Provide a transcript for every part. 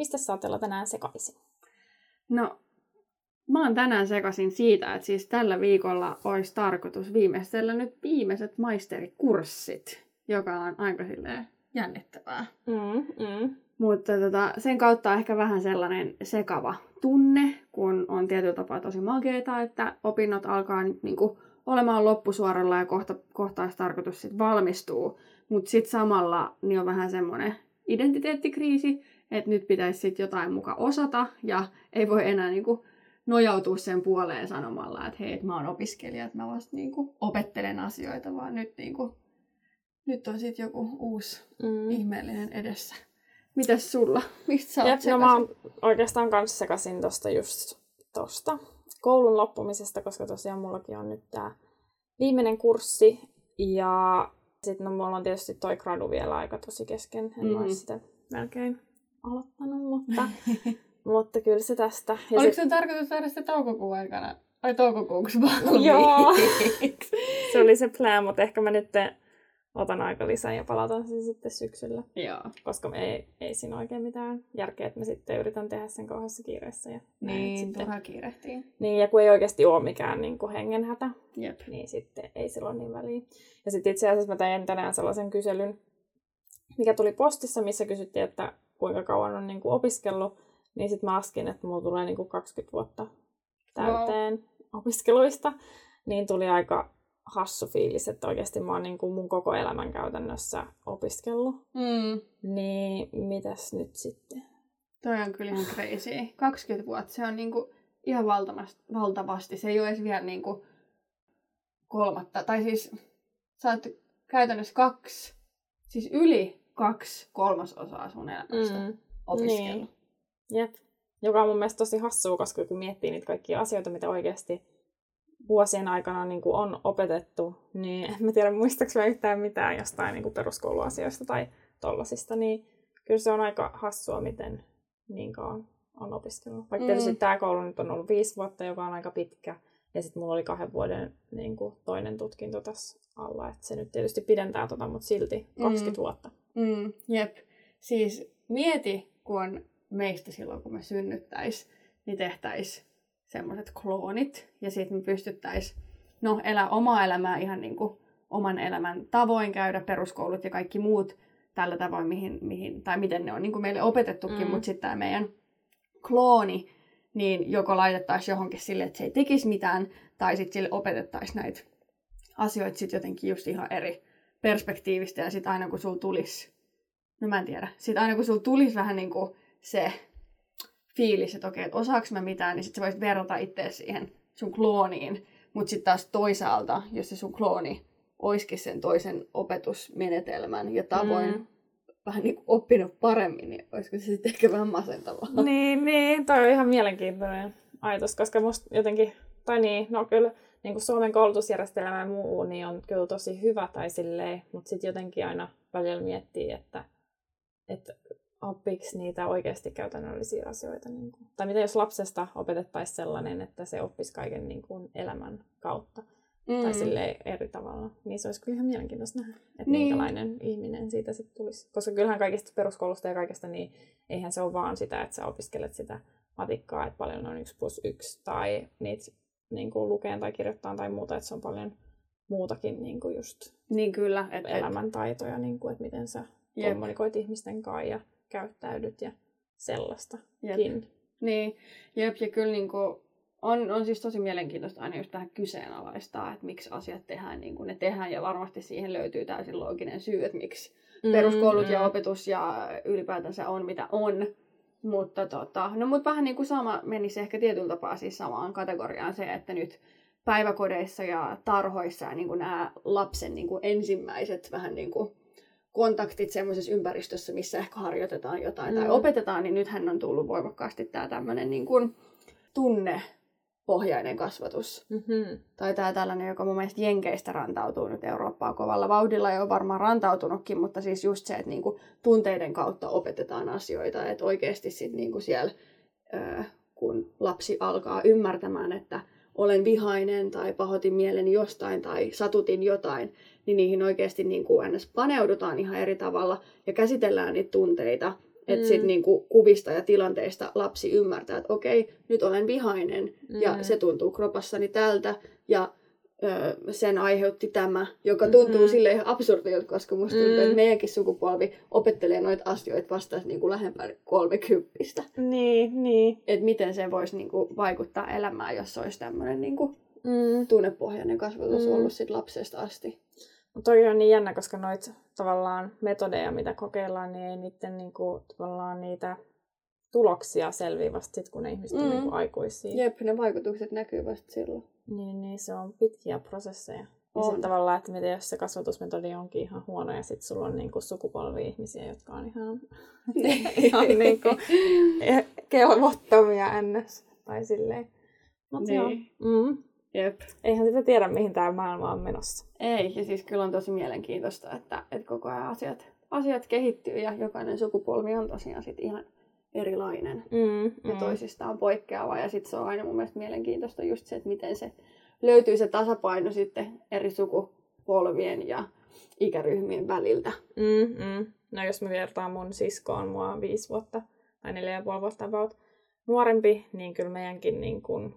Mistä sä oot tänään sekaisin? No, mä oon tänään sekaisin siitä, että siis tällä viikolla olisi tarkoitus viimeistellä nyt viimeiset maisterikurssit, joka on aika silleen jännittävää. Mm, mm. Mutta tota, sen kautta ehkä vähän sellainen sekava tunne, kun on tietyllä tapaa tosi makeeta, että opinnot alkaa nyt niinku olemaan loppusuoralla ja kohta, kohta olisi tarkoitus sit valmistuu. Mutta sitten samalla niin on vähän semmoinen identiteettikriisi, että nyt pitäisi sitten jotain muka osata ja ei voi enää niinku nojautua sen puoleen sanomalla, että hei, mä oon opiskelija, että mä vasta niinku opettelen asioita, vaan nyt, niinku, nyt on sitten joku uusi mm. ihmeellinen edessä. Mitäs sulla? Mistä sä oot no mä oon oikeastaan kanssa sekasin tosta just tosta koulun loppumisesta, koska tosiaan mullakin on nyt tää viimeinen kurssi. Ja sitten no, mulla on tietysti toi gradu vielä aika tosi kesken. En mm-hmm. sitä melkein aloittanut, mutta, mutta kyllä se tästä. Ja Oliko se tarkoitus saada se toukokuun aikana? Ai toukokuuksi vaan? Joo, se oli se plan, mutta ehkä mä nyt otan aika lisää ja palataan sen sitten syksyllä. Joo. Koska me ei, ei siinä oikein mitään järkeä, että me sitten yritän tehdä sen kauheassa kiireessä. Ja niin, sitten... turha kiirehtii. Niin, ja kun ei oikeasti ole mikään niin kuin hengenhätä, Jep. niin sitten ei silloin niin väliä. Ja sitten itse asiassa mä tein tänään sellaisen kyselyn, mikä tuli postissa, missä kysyttiin, että kuinka kauan on niin kuin opiskellut. Niin sitten mä laskin, että mulla tulee niin kuin 20 vuotta täyteen wow. opiskeluista. Niin tuli aika hassu fiilis, että oikeasti mä oon niin kuin mun koko elämän käytännössä opiskellut. Mm. Niin mitäs nyt sitten? Toi on kyllä ihan crazy. 20 vuotta, se on niin kuin ihan valtavasti, valtavasti. Se ei ole edes vielä niin kuin kolmatta. Tai siis sä oot käytännössä kaksi, siis yli kaksi kolmasosaa sun elämästä mm. opiskellut. Niin. Jep. Joka on mun mielestä tosi hassua, koska kun miettii niitä kaikkia asioita, mitä oikeasti vuosien aikana niin kuin on opetettu, niin en mä tiedä muistaaks mä yhtään mitään jostain niin kuin peruskouluasioista tai tollasista, niin kyllä se on aika hassua, miten niin kauan on opiskellut. Vaikka mm. tietysti tämä koulu nyt on ollut viisi vuotta, joka on aika pitkä, ja sitten mulla oli kahden vuoden niin kuin, toinen tutkinto tässä alla, että se nyt tietysti pidentää tota, mutta silti 20 mm. vuotta. Mm, jep. Siis mieti, kun meistä silloin, kun me synnyttäis, niin tehtäis semmoiset kloonit, ja sitten me pystyttäisiin no, elää omaa elämää ihan niin kuin oman elämän tavoin, käydä peruskoulut ja kaikki muut tällä tavoin, mihin, mihin, tai miten ne on niin kuin meille opetettukin, mm. mutta sitten tämä meidän klooni, niin joko laitettaisiin johonkin sille, että se ei tekisi mitään, tai sitten sille opetettaisiin näitä asioita sitten jotenkin just ihan eri perspektiivistä, ja sitten aina kun sulla tulisi, no mä en tiedä, sitten aina kun sulla tulisi vähän niin kuin se fiilis, että okei, että osaaks mä mitään, niin sit sä voisit verrata itse siihen sun klooniin. Mutta sitten taas toisaalta, jos se sun klooni oiskin sen toisen opetusmenetelmän ja tavoin mm. Vähän niin kuin oppinut paremmin, niin olisiko se sitten ehkä vähän masentavaa? Niin, niin, toi on ihan mielenkiintoinen ajatus, koska musta jotenkin, tai niin, no kyllä niin kuin Suomen koulutusjärjestelmä ja muu niin on kyllä tosi hyvä tai silleen, mutta sitten jotenkin aina välillä miettii, että, että oppiiko niitä oikeasti käytännöllisiä asioita. Niin kuin. Tai mitä jos lapsesta opetettaisiin sellainen, että se oppisi kaiken niin kuin elämän kautta. Mm. Tai sille eri tavalla. Niin se olisi kyllä ihan mielenkiintoista nähdä, että niin. minkälainen ihminen siitä sitten tulisi. Koska kyllähän kaikista peruskoulusta ja kaikesta, niin eihän se ole vaan sitä, että sä opiskelet sitä matikkaa, että paljon on yksi plus yksi, tai niitä niin kuin lukeen tai kirjoittaa tai muuta, että se on paljon muutakin niin kuin just niin kyllä, et, elämäntaitoja, niin kuin, että miten sä Jep. kommunikoit ihmisten kanssa ja käyttäydyt ja sellaista. Jep. Niin, jep, ja kyllä niin kuin on, on siis tosi mielenkiintoista aina just tähän kyseenalaistaa, että miksi asiat tehdään niin kuin ne tehdään, ja varmasti siihen löytyy täysin looginen syy, että miksi mm, peruskoulut mm. ja opetus ja ylipäätänsä on mitä on. Mutta tota, no mut vähän niin kuin sama menisi ehkä tietyllä tapaa siis samaan kategoriaan se, että nyt päiväkodeissa ja tarhoissa ja niin kuin nämä lapsen niin kuin ensimmäiset vähän niin kuin kontaktit semmoisessa ympäristössä, missä ehkä harjoitetaan jotain mm. tai opetetaan, niin nythän on tullut voimakkaasti tämä tämmöinen niin kuin tunnepohjainen kasvatus. Mm-hmm. Tai tämä tällainen, joka mun mielestä Jenkeistä rantautuu nyt Eurooppaan kovalla vauhdilla ja on varmaan rantautunutkin, mutta siis just se, että niinku tunteiden kautta opetetaan asioita, että oikeasti sitten niinku siellä, kun lapsi alkaa ymmärtämään, että olen vihainen tai pahoitin mieleni jostain tai satutin jotain, niin niihin oikeasti niin kuin ns. paneudutaan ihan eri tavalla ja käsitellään niitä tunteita. Että Mm. sitten niinku kuvista ja tilanteista lapsi ymmärtää, että okei, nyt olen vihainen ja Mm. se tuntuu kropassani tältä ja ö, sen aiheutti tämä, joka tuntuu Mhm. sille ihan absurdilta, koska musta tuntuu, Mm. että meidänkin sukupolvi opettelee noita asioita vasta niin kuin lähempää kolmekymppistä. Niin, niin. Että miten se voisi niin kuin, vaikuttaa elämään, jos olisi tämmöinen niin kuin, Mm. tunnepohjainen kasvatus Mm. ollut sit lapsesta asti. Toi on niin jännä, koska noit tavallaan metodeja, mitä kokeillaan, niin ei niiden niinku, tavallaan niitä tuloksia selviä vasta sit, kun ne ihmiset on Mm. niinku aikuisia. Jep, ne vaikutukset näkyy vasta silloin. Niin, niin se on pitkiä prosesseja. Ja On. sitten tavallaan, että miten jos se kasvatusmetodi onkin ihan huono ja sitten sulla on niinku sukupolvi ihmisiä, jotka on ihan, ihan niinku kelvottomia ns. Tai silleen. Mut Niin. joo. Mm. Jep. Eihän sitä tiedä, mihin tämä maailma on menossa. Ei, ja siis kyllä on tosi mielenkiintoista, että, että koko ajan asiat, asiat kehittyy ja jokainen sukupolvi on tosiaan sit ihan erilainen Mm, ja toisistaan poikkeava. Ja sitten se on aina mun mielestä mielenkiintoista just se, että miten se löytyy se tasapaino sitten eri sukupolvien ja ikäryhmien väliltä. Mm, mm. No jos mä vertaan mun siskoon, mua on viisi vuotta tai neljä ja puoli vuotta about nuorempi, niin kyllä meidänkin niin kun,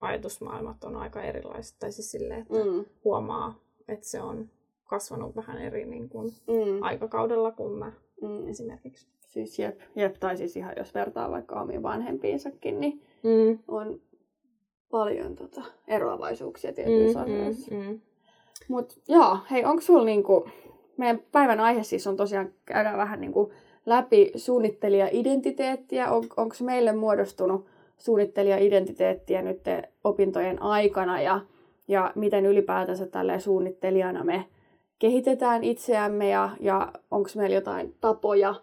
ajatusmaailmat on aika erilaiset. Tai siis silleen, että Mm. huomaa, että se on kasvanut vähän eri niin kun, Mm. aikakaudella kuin mä Mm. esimerkiksi. Siis jep, jep, tai siis ihan jos vertaa vaikka omiin vanhempiinsakin, niin Mm. on paljon tota, eroavaisuuksia tietyissä Mm, asioissa. mm, mm. Mut joo, hei, onko sulla niinku, meidän päivän aihe siis on tosiaan käydään vähän niinku läpi suunnittelija-identiteettiä. On, onko meille muodostunut suunnittelija-identiteettiä nyt opintojen aikana ja, ja miten ylipäätänsä tällä suunnittelijana me kehitetään itseämme ja, ja onko meillä jotain tapoja,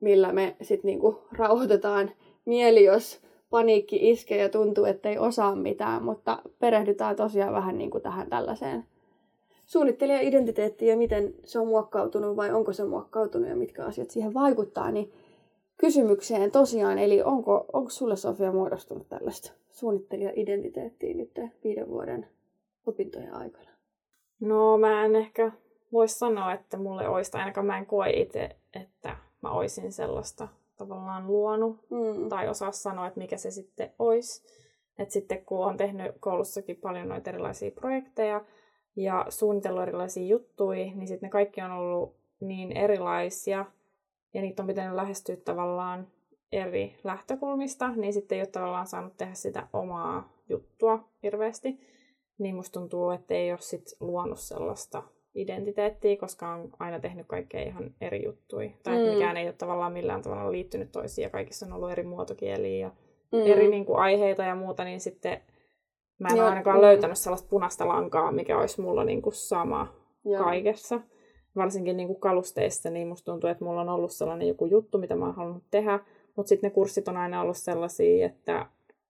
millä me sitten niinku rauhoitetaan mieli, jos paniikki iskee ja tuntuu, että ei osaa mitään, mutta perehdytään tosiaan vähän niinku tähän tällaiseen suunnittelija-identiteettiin ja miten se on muokkautunut vai onko se muokkautunut ja mitkä asiat siihen vaikuttaa, niin kysymykseen tosiaan, eli onko, onko sulle Sofia muodostunut tällaista suunnittelija-identiteettiä nyt viiden vuoden opintojen aikana? No mä en ehkä voi sanoa, että mulle olisi, ainakaan mä en koe itse, että mä oisin sellaista tavallaan luonut Mm. tai osaa sanoa, että mikä se sitten olisi. Et sitten kun on tehnyt koulussakin paljon noita erilaisia projekteja ja suunnitellut erilaisia juttuja, niin sitten ne kaikki on ollut niin erilaisia ja niitä on pitänyt lähestyä tavallaan eri lähtökulmista, niin sitten ei ole tavallaan saanut tehdä sitä omaa juttua hirveästi. Niin musta tuntuu, että ei ole sit luonut sellaista identiteettiä, koska on aina tehnyt kaikkea ihan eri juttuja. Tai Mm. mikään ei ole tavallaan millään tavalla liittynyt toisiin ja kaikissa on ollut eri muotokieliä ja Mm. eri niin kuin, aiheita ja muuta, niin sitten mä en Joo, ole ainakaan mm. löytänyt sellaista punaista lankaa, mikä olisi mulla niin kuin, sama Joo. kaikessa. Varsinkin niin kuin kalusteissa, niin musta tuntuu, että mulla on ollut sellainen joku juttu, mitä mä oon halunnut tehdä, mutta sitten ne kurssit on aina ollut sellaisia, että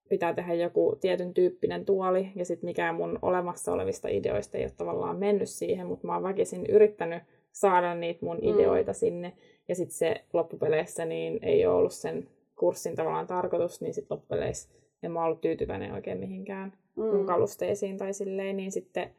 pitää tehdä joku tietyn tyyppinen tuoli, ja sitten mikään mun olemassa olevista ideoista ei ole tavallaan mennyt siihen, mutta mä oon väkisin yrittänyt saada niitä mun Mm. ideoita sinne, ja sitten se loppupeleissä niin ei ole ollut sen kurssin tavallaan tarkoitus, niin sitten loppupeleissä en mä ollut tyytyväinen oikein mihinkään mun Mm. kalusteisiin tai silleen, niin sitten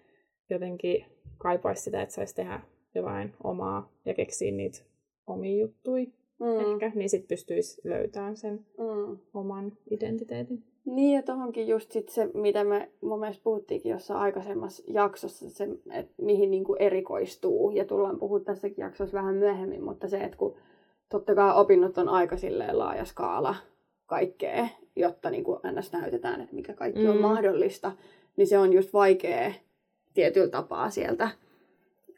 jotenkin kaipaisi sitä, että saisi tehdä jotain omaa ja keksiä niitä omia juttuja Mm. ehkä, niin sitten pystyisi löytämään sen Mm. oman identiteetin. Niin, ja tohonkin just sit se, mitä me mun mielestä puhuttiinkin jossain aikaisemmassa jaksossa, se, että mihin niinku erikoistuu, ja tullaan puhua tässäkin jaksossa vähän myöhemmin, mutta se, että kun totta kai opinnot on aika silleen laaja skaala kaikkea, jotta niinku ns. näytetään, että mikä kaikki on Mm. mahdollista, niin se on just vaikea tietyllä tapaa sieltä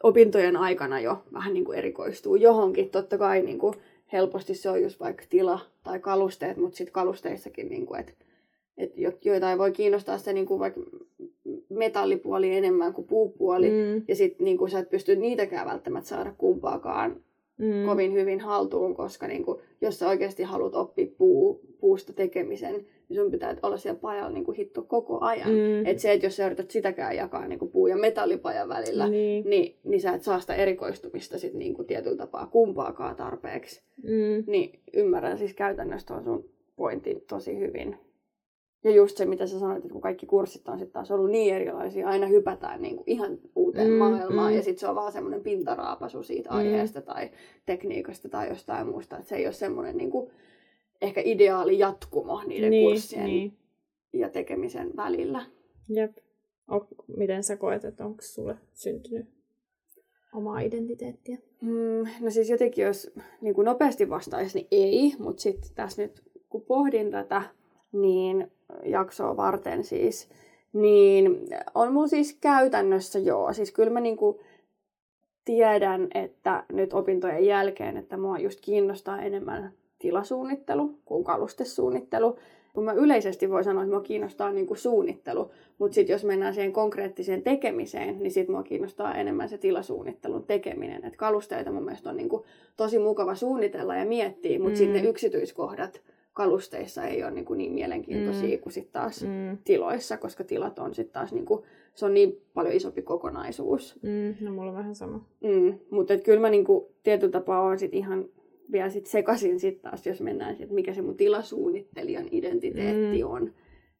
opintojen aikana jo vähän niin kuin erikoistuu johonkin. Totta kai niin kuin helposti se on just vaikka tila tai kalusteet, mutta sitten kalusteissakin, niin kuin, että et jo- joitain voi kiinnostaa se niin kuin vaikka metallipuoli enemmän kuin puupuoli. Mm. Mm. Ja sitten niin kuin sä et pysty niitäkään välttämättä saada kumpaakaan mm. kovin hyvin haltuun, koska niin kuin, jos sä oikeasti haluat oppia puu, puusta tekemisen, niin sun pitää olla siellä pajalla niin kuin hitto koko ajan. Mm. Et se, että jos sä yrität sitäkään jakaa niin kuin puu- ja metallipajan välillä, niin. Niin, niin sä et saa sitä erikoistumista sit niin kuin tietyllä tapaa kumpaakaan tarpeeksi. Mm. Niin ymmärrän siis käytännössä tuon sun pointin tosi hyvin. Ja just se, mitä sä sanoit, että kun kaikki kurssit on sitten taas ollut niin erilaisia, aina hypätään niin kuin ihan uuteen mm, maailmaan mm. ja sitten se on vaan semmoinen pintaraapasu siitä mm. aiheesta tai tekniikasta tai jostain muusta. Että se ei ole semmoinen niin kuin, ehkä ideaali jatkumo niiden niin, kurssien niin. ja tekemisen välillä. Jep. O, miten sä koet, että onko sulle syntynyt omaa identiteettiä? Mm, no siis jotenkin, jos niin kuin nopeasti vastaisi, niin ei. Mutta sitten tässä nyt, kun pohdin tätä, niin jaksoa varten siis, niin on mun siis käytännössä joo. Siis kyllä mä niinku tiedän, että nyt opintojen jälkeen, että mua just kiinnostaa enemmän tilasuunnittelu kuin kalustesuunnittelu. Kun mä yleisesti voi sanoa, että mua kiinnostaa niinku suunnittelu, mutta sitten jos mennään siihen konkreettiseen tekemiseen, niin sitten mua kiinnostaa enemmän se tilasuunnittelun tekeminen. Et kalusteita mun mielestä on niinku tosi mukava suunnitella ja miettiä, mutta mm. sitten ne yksityiskohdat kalusteissa ei ole niin, kuin niin mielenkiintoisia mm. kuin sitten taas mm. tiloissa, koska tilat on sitten taas niin kuin, se on niin paljon isompi kokonaisuus. Mm, no mulla on vähän sama. Mm, mutta kyllä mä niin kuin, tietyllä tapaa on sit ihan vielä sit sekaisin sit taas, jos mennään, että mikä se mun tilasuunnittelijan identiteetti mm. on.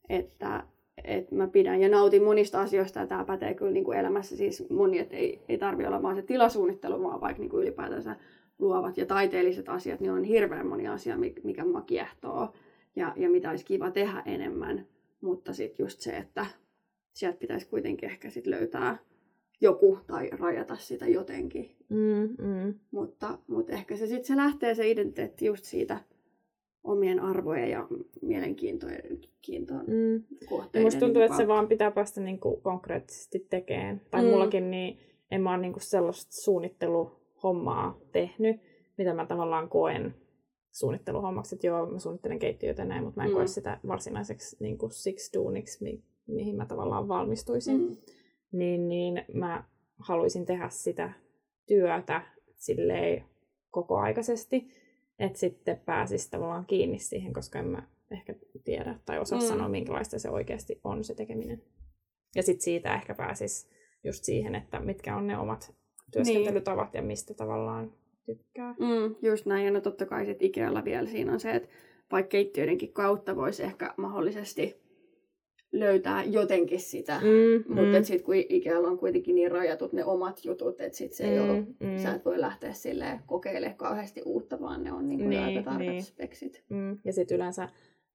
Että et mä pidän ja nautin monista asioista ja tämä pätee kyllä niin kuin elämässä siis moni, että ei, ei tarvi olla vaan se tilasuunnittelu, vaan vaikka niin kuin ylipäätänsä luovat ja taiteelliset asiat, niin on hirveän moni asia, mikä mua kiehtoo ja, ja mitä olisi kiva tehdä enemmän. Mutta sitten just se, että sieltä pitäisi kuitenkin ehkä sit löytää joku tai rajata sitä jotenkin. Mm, mm. Mutta, mutta ehkä se sitten se lähtee se identiteetti just siitä omien arvojen ja mielenkiintojen kiintoon mm. kohteiden. Musta tuntuu, että se vaan pitää päästä niinku konkreettisesti tekemään. Tai mm. mullakin niin en mä ole niinku sellaista suunnittelu hommaa tehnyt, mitä mä tavallaan koen suunnitteluhommaksi. Että joo, mä suunnittelen keittiöitä näin, mutta mä en mm. koe sitä varsinaiseksi niin kuin siksi duuniksi, mi- mihin mä tavallaan valmistuisin. Mm. Niin, niin mä haluaisin tehdä sitä työtä silleen kokoaikaisesti, että sitten pääsisi tavallaan kiinni siihen, koska en mä ehkä tiedä tai osaa mm. sanoa, minkälaista se oikeasti on se tekeminen. Ja sitten siitä ehkä pääsis just siihen, että mitkä on ne omat työskentelytavat niin. ja mistä tavallaan tykkää. Mm, just näin, ja no totta kai sit Ikealla vielä siinä on se, että vaikka keittiöidenkin kautta voisi ehkä mahdollisesti löytää jotenkin sitä, mm, mutta mm. sitten kun Ikealla on kuitenkin niin rajatut ne omat jutut, että sit se mm, ei ole, mm. sä et voi lähteä sille kokeilemaan kauheasti uutta, vaan ne on niinku niin, aika tarkat niin. speksit. Mm. Ja sitten yleensä,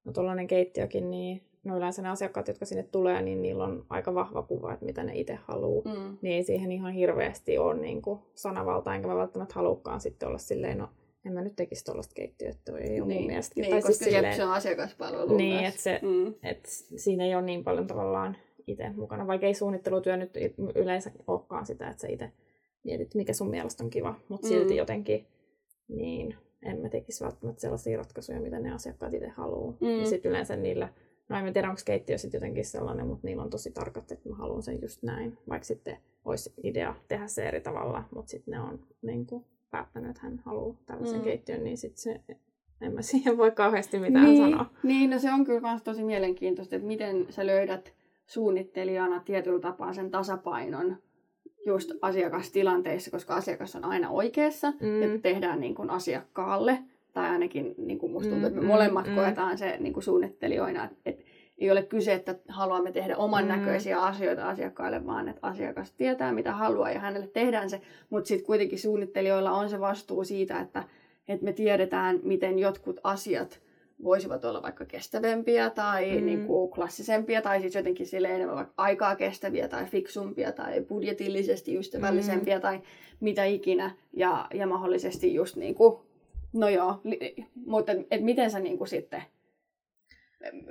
no tuollainen keittiökin, niin no yleensä ne asiakkaat, jotka sinne tulee, niin niillä on aika vahva kuva, että mitä ne itse haluaa. Mm. Niin ei siihen ihan hirveästi ole niin kuin sanavalta, enkä mä välttämättä halukkaan sitten olla silleen, no en mä nyt tekisi tuollaista keittiötä, ei ole niin. mun mielestä. Niin, tai koska silleen, se on asiakaspalvelu Niin, että se, mm. et siinä ei ole niin paljon tavallaan itse mukana, vaikka ei suunnittelutyö nyt yleensä olekaan sitä, että sä itse mietit, mikä sun mielestä on kiva, mutta mm. silti jotenkin niin en mä tekisi välttämättä sellaisia ratkaisuja, mitä ne asiakkaat itse haluaa. Mm. Ja sitten yleensä niillä No en tiedä, onko keittiö sitten jotenkin sellainen, mutta niillä on tosi tarkat, että mä haluan sen just näin. Vaikka sitten olisi idea tehdä se eri tavalla, mutta sitten ne on niin kuin, päättänyt, että hän haluaa tällaisen mm. keittiön, niin sitten se, en mä siihen voi kauheasti mitään niin, sanoa. Niin, no se on kyllä myös tosi mielenkiintoista, että miten sä löydät suunnittelijana tietyllä tapaa sen tasapainon just asiakastilanteissa, koska asiakas on aina oikeassa mm. ja tehdään niin kuin asiakkaalle tai ainakin niin kuin musta tuntuu, että me mm, molemmat mm, koetaan se niin kuin suunnittelijoina, että, että ei ole kyse, että haluamme tehdä oman mm. näköisiä asioita asiakkaille, vaan että asiakas tietää, mitä haluaa ja hänelle tehdään se, mutta sitten kuitenkin suunnittelijoilla on se vastuu siitä, että, että me tiedetään, miten jotkut asiat voisivat olla vaikka kestävämpiä tai mm. niin kuin klassisempia tai siis jotenkin sille enemmän vaikka aikaa kestäviä tai fiksumpia tai budjetillisesti ystävällisempiä mm. tai mitä ikinä ja, ja mahdollisesti just niin kuin No joo, mutta et, et miten sä niinku sitten,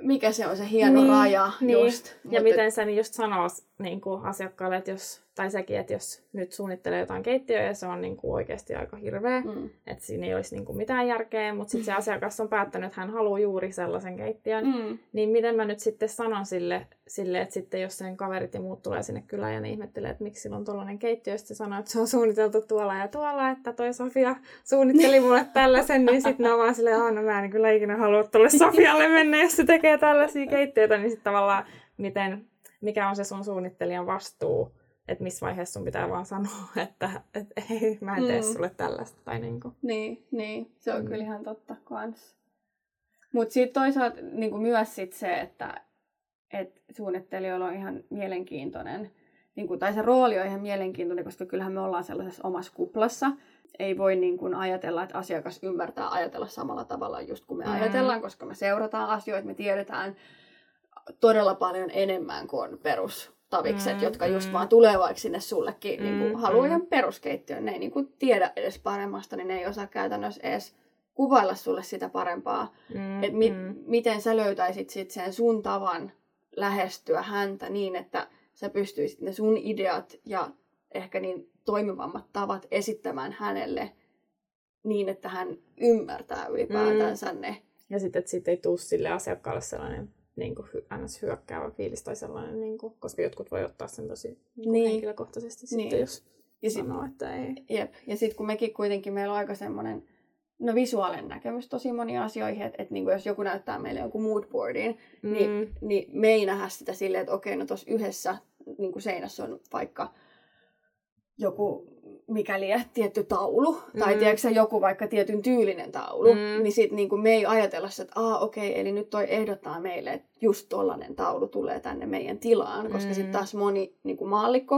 mikä se on se hieno niin, raja niin. just. Ja mutta miten sä niin just sanois, niin kuin asiakkaalle, että jos, tai sekin, että jos nyt suunnittelee jotain keittiöä ja se on niin kuin oikeasti aika hirveä, mm. että siinä ei olisi niin kuin mitään järkeä, mutta sitten se asiakas on päättänyt, että hän haluaa juuri sellaisen keittiön, mm. niin miten mä nyt sitten sanon sille, sille, että sitten jos sen kaverit ja muut tulee sinne kylään ja ne ihmettelee, että miksi sillä on tuollainen keittiö, ja sitten sanoo, että se on suunniteltu tuolla ja tuolla, että toi Sofia suunnitteli mulle tällaisen, niin sitten ne on vaan silleen, että no mä en kyllä ikinä halua tuolle Sofialle mennä, jos se tekee tällaisia keittiöitä, niin sitten tavallaan miten mikä on se sun suunnittelijan vastuu, että missä vaiheessa sun pitää vaan sanoa, että, että ei, mä en tee mm. sulle tällaista. Tai niinku. Niin, niin, se on mm. kyllä ihan totta kans. Mutta sitten toisaalta niinku myös sit se, että et suunnittelijoilla on ihan mielenkiintoinen, niinku, tai se rooli on ihan mielenkiintoinen, koska kyllähän me ollaan sellaisessa omassa kuplassa. Ei voi niin kuin ajatella, että asiakas ymmärtää ajatella samalla tavalla just kuin me mm. ajatellaan, koska me seurataan asioita, me tiedetään todella paljon enemmän kuin perustavikset, mm, jotka just mm. vaan tulee vaikka sinne sullekin mm, niin kuin, haluaa ihan peruskeittiön. Ne ei niin kuin, tiedä edes paremmasta, niin ne ei osaa käytännössä edes kuvailla sulle sitä parempaa. Mm, että mi- mm. miten sä löytäisit sit sen sun tavan lähestyä häntä niin, että sä pystyisit ne sun ideat ja ehkä niin toimivammat tavat esittämään hänelle niin, että hän ymmärtää ylipäätänsä mm. ne. Ja sitten, että siitä ei tule sille asiakkaalle sellainen niin kuin, ns. hyökkäävä fiilis tai sellainen, niin kuin, koska jotkut voi ottaa sen tosi niin niin. henkilökohtaisesti niin. sitten, jos ja sit, sanoo, että ei. Jep, ja sitten kun mekin kuitenkin, meillä on aika semmoinen no visuaalinen näkemys tosi moniin asioihin, että, että niin kuin jos joku näyttää meille jonkun moodboardin, mm. niin, niin me ei nähdä sitä silleen, että okei, no tuossa yhdessä niin kuin seinässä on vaikka joku mikäli tietty taulu, mm. tai tiedätkö joku vaikka tietyn tyylinen taulu, mm. niin sitten niinku me ei ajatella sitä, että aa okei, okay, eli nyt toi ehdottaa meille, että just tollanen taulu tulee tänne meidän tilaan, koska mm. sitten taas moni niinku maallikko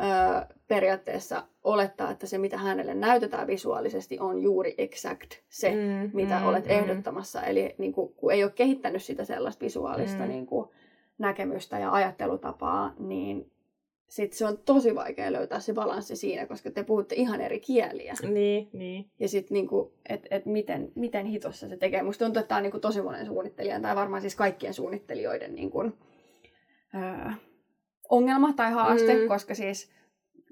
öö, periaatteessa olettaa, että se mitä hänelle näytetään visuaalisesti on juuri exact se, mm. mitä mm. olet mm. ehdottamassa. Eli niinku, kun ei ole kehittänyt sitä sellaista visuaalista mm. niinku, näkemystä ja ajattelutapaa, niin sit se on tosi vaikea löytää se balanssi siinä, koska te puhutte ihan eri kieliä. Niin, niin. Ja sitten niinku, että et miten, miten hitossa se tekee. Musta tuntuu, että tämä on niinku tosi monen suunnittelijan, tai varmaan siis kaikkien suunnittelijoiden niinku, öö, ongelma tai haaste, mm. koska siis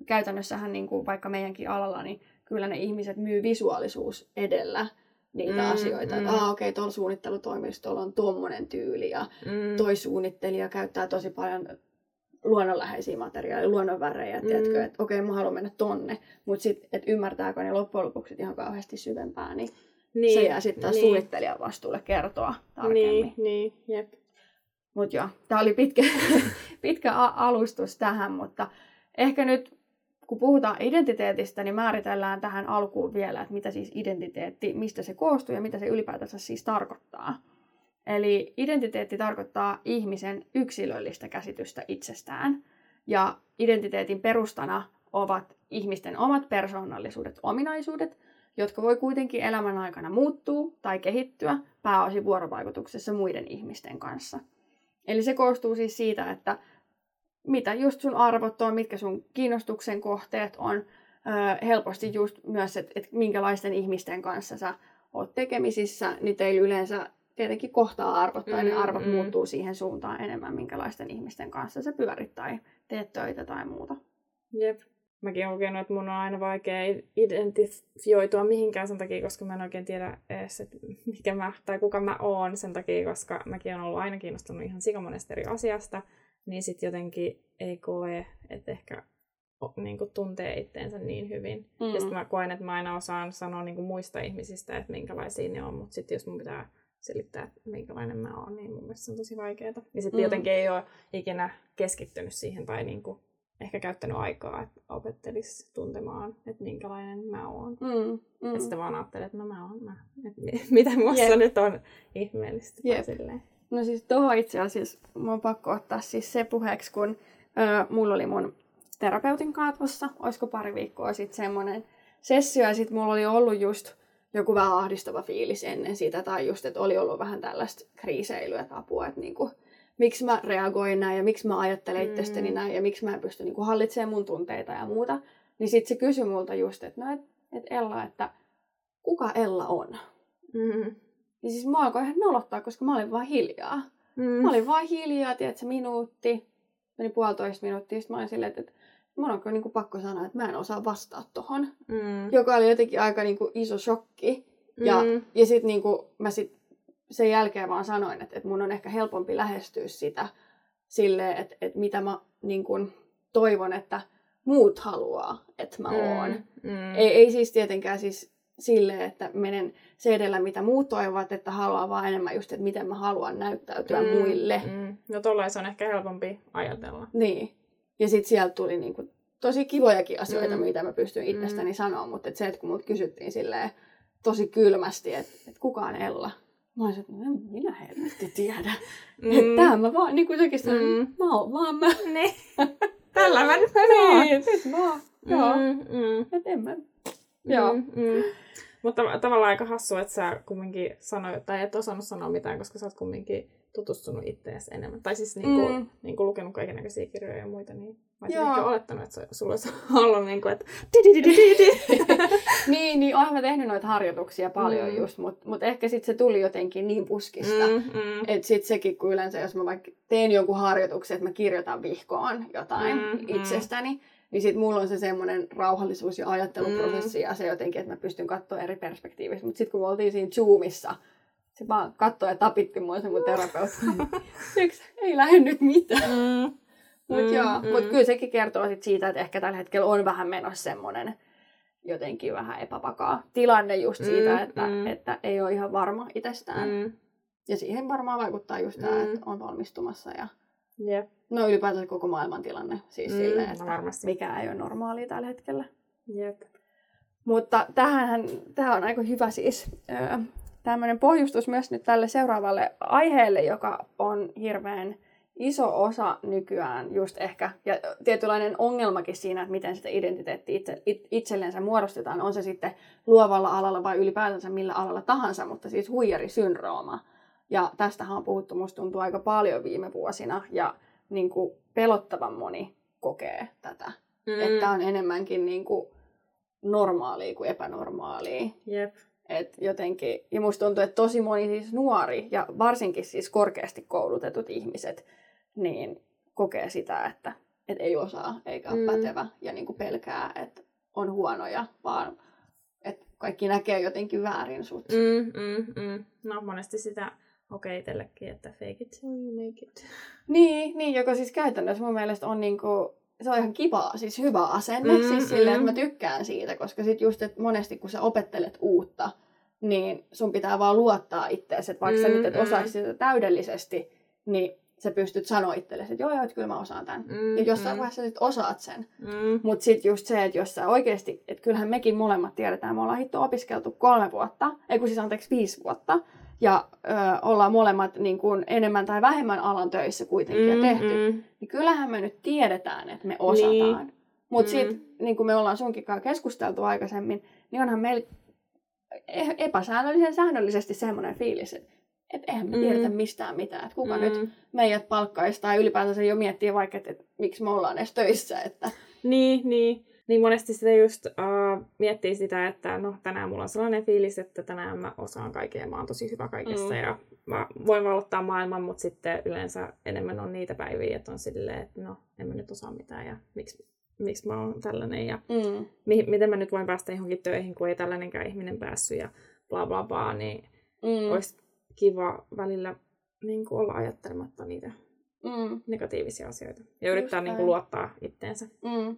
käytännössähän niinku, vaikka meidänkin alalla, niin kyllä ne ihmiset myy visuaalisuus edellä niitä mm, asioita. Mm. Että okei, okay, tuolla suunnittelutoimistolla on tuommoinen tyyli ja mm. toi suunnittelija käyttää tosi paljon luonnonläheisiä materiaaleja, luonnonvärejä, mm. tiedätkö, että okei, okay, mä haluan mennä tonne, mutta sitten, että ymmärtääkö ne loppujen lopuksi ihan kauheasti syvempää, niin, niin se jää sitten taas niin. suunnittelijan vastuulle kertoa tarkemmin. Niin, niin, jep. Mutta joo, tämä oli pitkä, pitkä alustus tähän, mutta ehkä nyt kun puhutaan identiteetistä, niin määritellään tähän alkuun vielä, että mitä siis identiteetti, mistä se koostuu ja mitä se ylipäätänsä siis tarkoittaa. Eli identiteetti tarkoittaa ihmisen yksilöllistä käsitystä itsestään. Ja identiteetin perustana ovat ihmisten omat persoonallisuudet, ominaisuudet, jotka voi kuitenkin elämän aikana muuttua tai kehittyä pääosin vuorovaikutuksessa muiden ihmisten kanssa. Eli se koostuu siis siitä, että mitä just sun arvot on, mitkä sun kiinnostuksen kohteet on, helposti just myös, että, että minkälaisten ihmisten kanssa sä oot tekemisissä, niin teillä yleensä tietenkin kohtaa arvot, tai mm, ne arvot mm. muuttuu siihen suuntaan enemmän, minkälaisten ihmisten kanssa sä pyörit tai teet töitä tai muuta. Jep. Mäkin olen kokenut, että mun on aina vaikea identifioitua mihinkään sen takia, koska mä en oikein tiedä edes, että mikä mä, tai kuka mä oon sen takia, koska mäkin olen ollut aina kiinnostunut ihan sikamonesta eri asiasta, niin sitten jotenkin ei koe, että ehkä niin kuin tuntee itteensä niin hyvin. Mm. Ja sitten mä koen, että mä aina osaan sanoa niin kuin muista ihmisistä, että minkälaisia ne on, mutta sitten jos mun pitää selittää, että minkälainen mä oon, niin mun mielestä se on tosi vaikeaa. Ja sitten mm. jotenkin ei ole ikinä keskittynyt siihen tai niinku ehkä käyttänyt aikaa, että opettelisi tuntemaan, että minkälainen mä oon. Mm. Mm. Että sitten vaan ajattelee, että no mä oon mä. Että mitä muassa yep. nyt on ihmeellistä. Yep. Silleen. No siis tuohon itse asiassa mun on pakko ottaa siis se puheeksi, kun ö, mulla oli mun terapeutin kaatossa, olisiko pari viikkoa sitten semmoinen sessio, ja sitten mulla oli ollut just joku vähän ahdistava fiilis ennen sitä, tai just, että oli ollut vähän tällaista kriiseilyä tai apua, että niinku, miksi mä reagoin näin ja miksi mä ajattelen mm. itsestäni näin ja miksi mä en pysty niinku hallitsemaan mun tunteita ja muuta. Niin sitten se kysyi multa just, että no, et, et Ella, että kuka Ella on? Mm. Niin siis mä alkoin ihan nolottaa, koska mä olin vaan hiljaa. Mm. Mä olin vaan hiljaa, tiedätkö, minuutti. meni puolitoista minuuttia, sitten mä olin silleen, että, että mun on kyllä niin kuin pakko sanoa, että mä en osaa vastaa tohon. Mm. Joka oli jotenkin aika niin kuin iso shokki. Ja, Mm. ja sitten niin kuin mä sit sen jälkeen vaan sanoin, että, että mun on ehkä helpompi lähestyä sitä silleen, että, että mitä mä niin kuin toivon, että muut haluaa, että mä oon. Mm. Ei, ei siis tietenkään siis silleen, että menen se edellä, mitä muut toivovat, että haluaa vaan enemmän just, että miten mä haluan näyttäytyä mm. muille. Mm. No tollain se on ehkä helpompi ajatella. Niin. Ja sitten sieltä tuli niinku tosi kivojakin asioita, Mm. mm. mitä mä pystyn itsestäni mm. sanoa, mutta et se, että kun mut kysyttiin silleen tosi kylmästi, että et kukaan Ella. Mä olisin, että no en minä helvetti tiedä. Mm. Että tää mä vaan, niin kuin sekin sanoin, Mm. mm. mä oon vaan mä. Niin. Tällä mä nyt menen. Niin, nyt mä oon. Joo. Mm, mm. Et en mä. Joo. Mm, mm. Mutta tav- tavallaan aika hassua, että sä kumminkin sanoit, tai et osannut sanoa mitään, koska sä oot kumminkin tutustunut itseäsi enemmän. Tai siis niinku, mm. Mm. niinku lukenut kaikenlaisia kirjoja ja muita, niin mä olisin ehkä olettanut, että sulla olisi ollut niinku, että di-di-di-di-di. niin, niin oon mä tehnyt noita harjoituksia paljon Mm. mm. just, mutta mut ehkä sitten se tuli jotenkin niin puskista. Mm. Mm, mm. Että sitten sekin, kun yleensä jos mä vaikka teen jonkun harjoituksen, että mä kirjoitan vihkoon jotain Mm, mm, mm. itsestäni, niin sitten mulla on se semmoinen rauhallisuus ja ajatteluprosessi mm. ja se jotenkin, että mä pystyn katsoa eri perspektiivistä. Mutta sitten kun me oltiin siinä Zoomissa, se vaan katsoi ja tapitti mua se mun terapeutti. Ei lähde nyt mitään. Mm. Mutta Mm, joo, mm. mut kyllä sekin kertoo sit siitä, että ehkä tällä hetkellä on vähän menossa semmoinen jotenkin vähän epävakaa tilanne just siitä, Mm, että, mm. että ei ole ihan varma itsestään. Mm. Ja siihen varmaan vaikuttaa just tämä, Mm. että on valmistumassa ja Jep. no ylipäätään koko maailman tilanne. Siis Mm, mm, silleen, no että varmasti. mikä ei ole normaalia tällä hetkellä. Jep. Mutta tähän, tämä on aika hyvä siis öö, tämmöinen pohjustus myös nyt tälle seuraavalle aiheelle, joka on hirveän iso osa nykyään just ehkä, ja tietynlainen ongelmakin siinä, että miten sitä identiteettiä itse, it, itsellensä muodostetaan, on se sitten luovalla alalla vai ylipäätänsä millä alalla tahansa, mutta siis huijarisyndrooma. Ja tästähän on puhuttu, musta tuntuu aika paljon viime vuosina, ja niin kuin pelottavan moni kokee tätä. Mm. Että on enemmänkin niin kuin normaalia kuin epänormaalia. Jep. Et jotenkin, ja musta tuntuu, että tosi moni siis nuori ja varsinkin siis korkeasti koulutetut ihmiset niin kokee sitä, että et ei osaa eikä ole Mm. pätevä ja niin kuin pelkää, että on huonoja, vaan että kaikki näkee jotenkin väärin sut. Mm. Mm, mm, mm. No monesti sitä okei itsellekin, että fake it till you make it. Niin, niin, joka siis käytännössä mun mielestä on niinku, se on ihan kiva, siis hyvä asenne, Mm, mm, siis silleen, mm. että mä tykkään siitä, koska sit just, että monesti kun sä opettelet uutta, niin sun pitää vaan luottaa itseesi, että vaikka mm, sä Mm, nyt et mm. osaisi sitä täydellisesti, niin sä pystyt sanoa itsellesi, että joo joo, että kyllä mä osaan tämän. Mm, Ja jossain mm. vaiheessa sit osaat sen. Mm. Mutta sitten just se, että jos sä oikeasti, että kyllähän mekin molemmat tiedetään, me ollaan hitto opiskeltu kolme vuotta, ei kun siis anteeksi viisi vuotta, ja ö, ollaan molemmat niin kuin enemmän tai vähemmän alan töissä kuitenkin mm, ja tehty, Mm. niin kyllähän me nyt tiedetään, että me osataan. Niin. Mutta Mm. mm. sitten, niin kuin me ollaan sunkin kanssa keskusteltu aikaisemmin, niin onhan meillä e- epäsäännöllisen säännöllisesti semmoinen fiilis, että et eihän me Mm. tiedetä mistään mitään, että kuka Mm. nyt meidät palkkaisi tai ylipäätänsä jo miettii vaikka, että, että miksi me ollaan edes töissä. Että, Niin, niin. Niin monesti sitä just uh, miettii sitä, että no tänään mulla on sellainen fiilis, että tänään mä osaan kaiken ja mä oon tosi hyvä kaikessa Mm. ja mä voin vallottaa maailman, mutta sitten yleensä enemmän on niitä päiviä, että on silleen, että no en mä nyt osaa mitään ja miksi, miksi mä oon tällainen ja mm. mi- miten mä nyt voin päästä johonkin töihin, kun ei tällainenkään ihminen päässyt ja bla bla bla, niin Mm. olisi kiva välillä niin kuin olla ajattelematta niitä Mm. negatiivisia asioita ja yrittää niin kuin luottaa itteensä. Mm.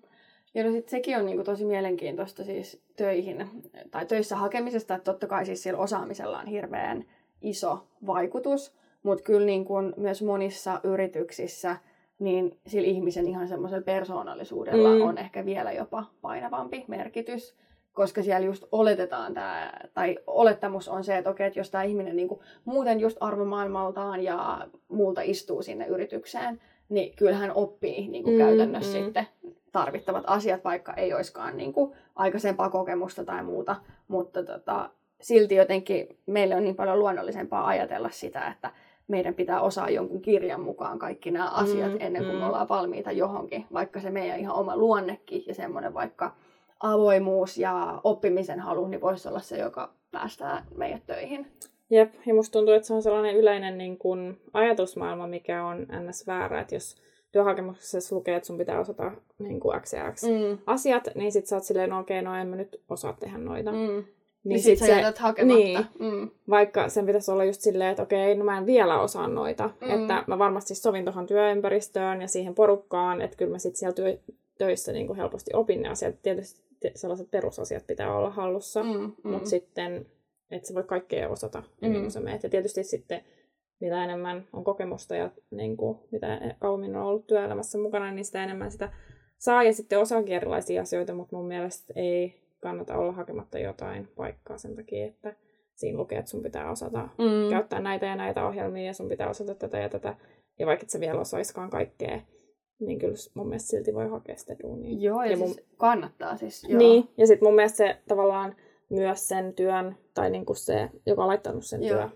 Ja no sit sekin on niinku tosi mielenkiintoista siis töihin tai töissä hakemisesta, että totta kai siis sillä osaamisella on hirveän iso vaikutus, mutta kyllä niinku myös monissa yrityksissä niin sillä ihmisen ihan semmoisella persoonallisuudella Mm. on ehkä vielä jopa painavampi merkitys, koska siellä just oletetaan tämä, tai olettamus on se, että okei, että jos tämä ihminen niinku muuten just arvomaailmaltaan ja muulta istuu sinne yritykseen, niin kyllähän oppii niin kuin Mm, käytännössä mm. sitten tarvittavat asiat, vaikka ei olisikaan niin kuin aikaisempaa kokemusta tai muuta. Mutta tota, silti jotenkin meille on niin paljon luonnollisempaa ajatella sitä, että meidän pitää osaa jonkun kirjan mukaan kaikki nämä asiat Mm, ennen kuin mm. me ollaan valmiita johonkin, vaikka se meidän ihan oma luonnekin ja semmoinen vaikka avoimuus ja oppimisen halu, niin voisi olla se, joka päästää meidät töihin. Jep, ja musta tuntuu, että se on sellainen yleinen niin kun, ajatusmaailma, mikä on ns. väärä, että jos työhakemuksessa lukee, että sun pitää osata niin kuin X ja X Mm. asiat, niin sit sä oot silleen, no okei, no en mä nyt osaa tehdä noita. Mm. Niin, Niin sit, sit sä jätät hakematta. niin, Mm. vaikka sen pitäisi olla just silleen, että okei, no mä en vielä osaa noita. Mm. Mm. Että mä varmasti sovin tuohon työympäristöön ja siihen porukkaan, että kyllä mä sitten siellä työ, töissä niin kuin helposti opin ne asiat. Tietysti sellaiset perusasiat pitää olla hallussa, mm. Mm. Mm. mutta sitten, että sä voi kaikkea osata Mm. kuin sä meet. Ja tietysti sitten mitä enemmän on kokemusta ja niin kuin, mitä kauemmin on ollut työelämässä mukana, niin sitä enemmän sitä saa ja sitten osaakin erilaisia asioita, mutta mun mielestä ei kannata olla hakematta jotain paikkaa sen takia, että siinä lukee, että sun pitää osata Mm. käyttää näitä ja näitä ohjelmia ja sun pitää osata tätä ja tätä. Ja vaikka et sä vielä osaiskaan kaikkea, niin kyllä mun mielestä silti voi hakea sitä duunia. Joo, ja, Ja siis kannattaa siis. Joo. Niin, ja sitten mun mielestä se tavallaan myös sen työn, tai niinku se, joka on laittanut sen Joo. työ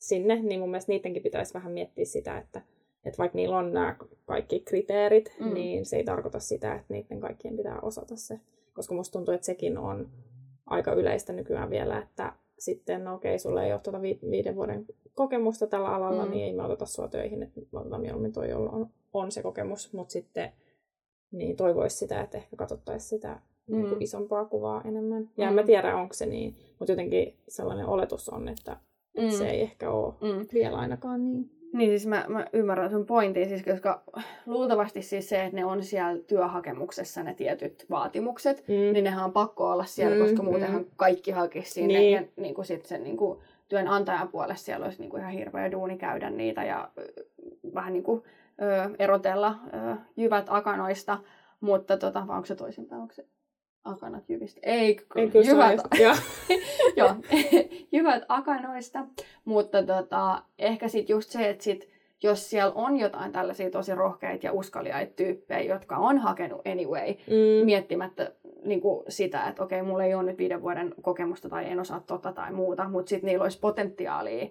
sinne, niin mun mielestä niidenkin pitäisi vähän miettiä sitä, että, että vaikka niillä on nämä kaikki kriteerit, Mm. mm. niin se ei tarkoita sitä, että niiden kaikkien pitää osata se. Koska musta tuntuu, että sekin on aika yleistä nykyään vielä, että sitten no okei, sulla ei ole tuota vi- viiden vuoden kokemusta tällä alalla, Mm. mm. niin ei me oteta sua töihin, että me otetaan mieluummin toi, jolla on, on se kokemus, mutta sitten niin toivoisi sitä, että ehkä katsottaisiin sitä mm. niin Mm. kuin isompaa kuvaa enemmän. Ja en Mm. mä tiedä, onko se niin, mutta jotenkin sellainen oletus on, että Mm. se ei ehkä ole Mm. vielä ainakaan niin. Niin siis mä, mä ymmärrän sun pointin, siis koska luultavasti siis se, että ne on siellä työhakemuksessa ne tietyt vaatimukset, Mm. niin nehän on pakko olla siellä, Mm, koska muutenhan kaikki hakisi sinne. Niin. Ja niin kuin sit sen niin kuin työnantajan puolesta siellä olisi niin kuin ihan hirveä duuni käydä niitä ja vähän niin kuin, ö, erotella ö, jyvät akanoista. Mutta tota, vai onko se toisinpäin? Onko se akanat jyvistä? Ei, jyvät, joo. Joo, jyvät akanoista. Mutta tota, ehkä sitten just se, että sit, jos siellä on jotain tällaisia tosi rohkeita ja uskaliaita tyyppejä, jotka on hakenut anyway, Mm. miettimättä niin kuin sitä, että okei, mulla ei ole nyt viiden vuoden kokemusta tai en osaa tota tai muuta, mutta sitten niillä olisi potentiaalia,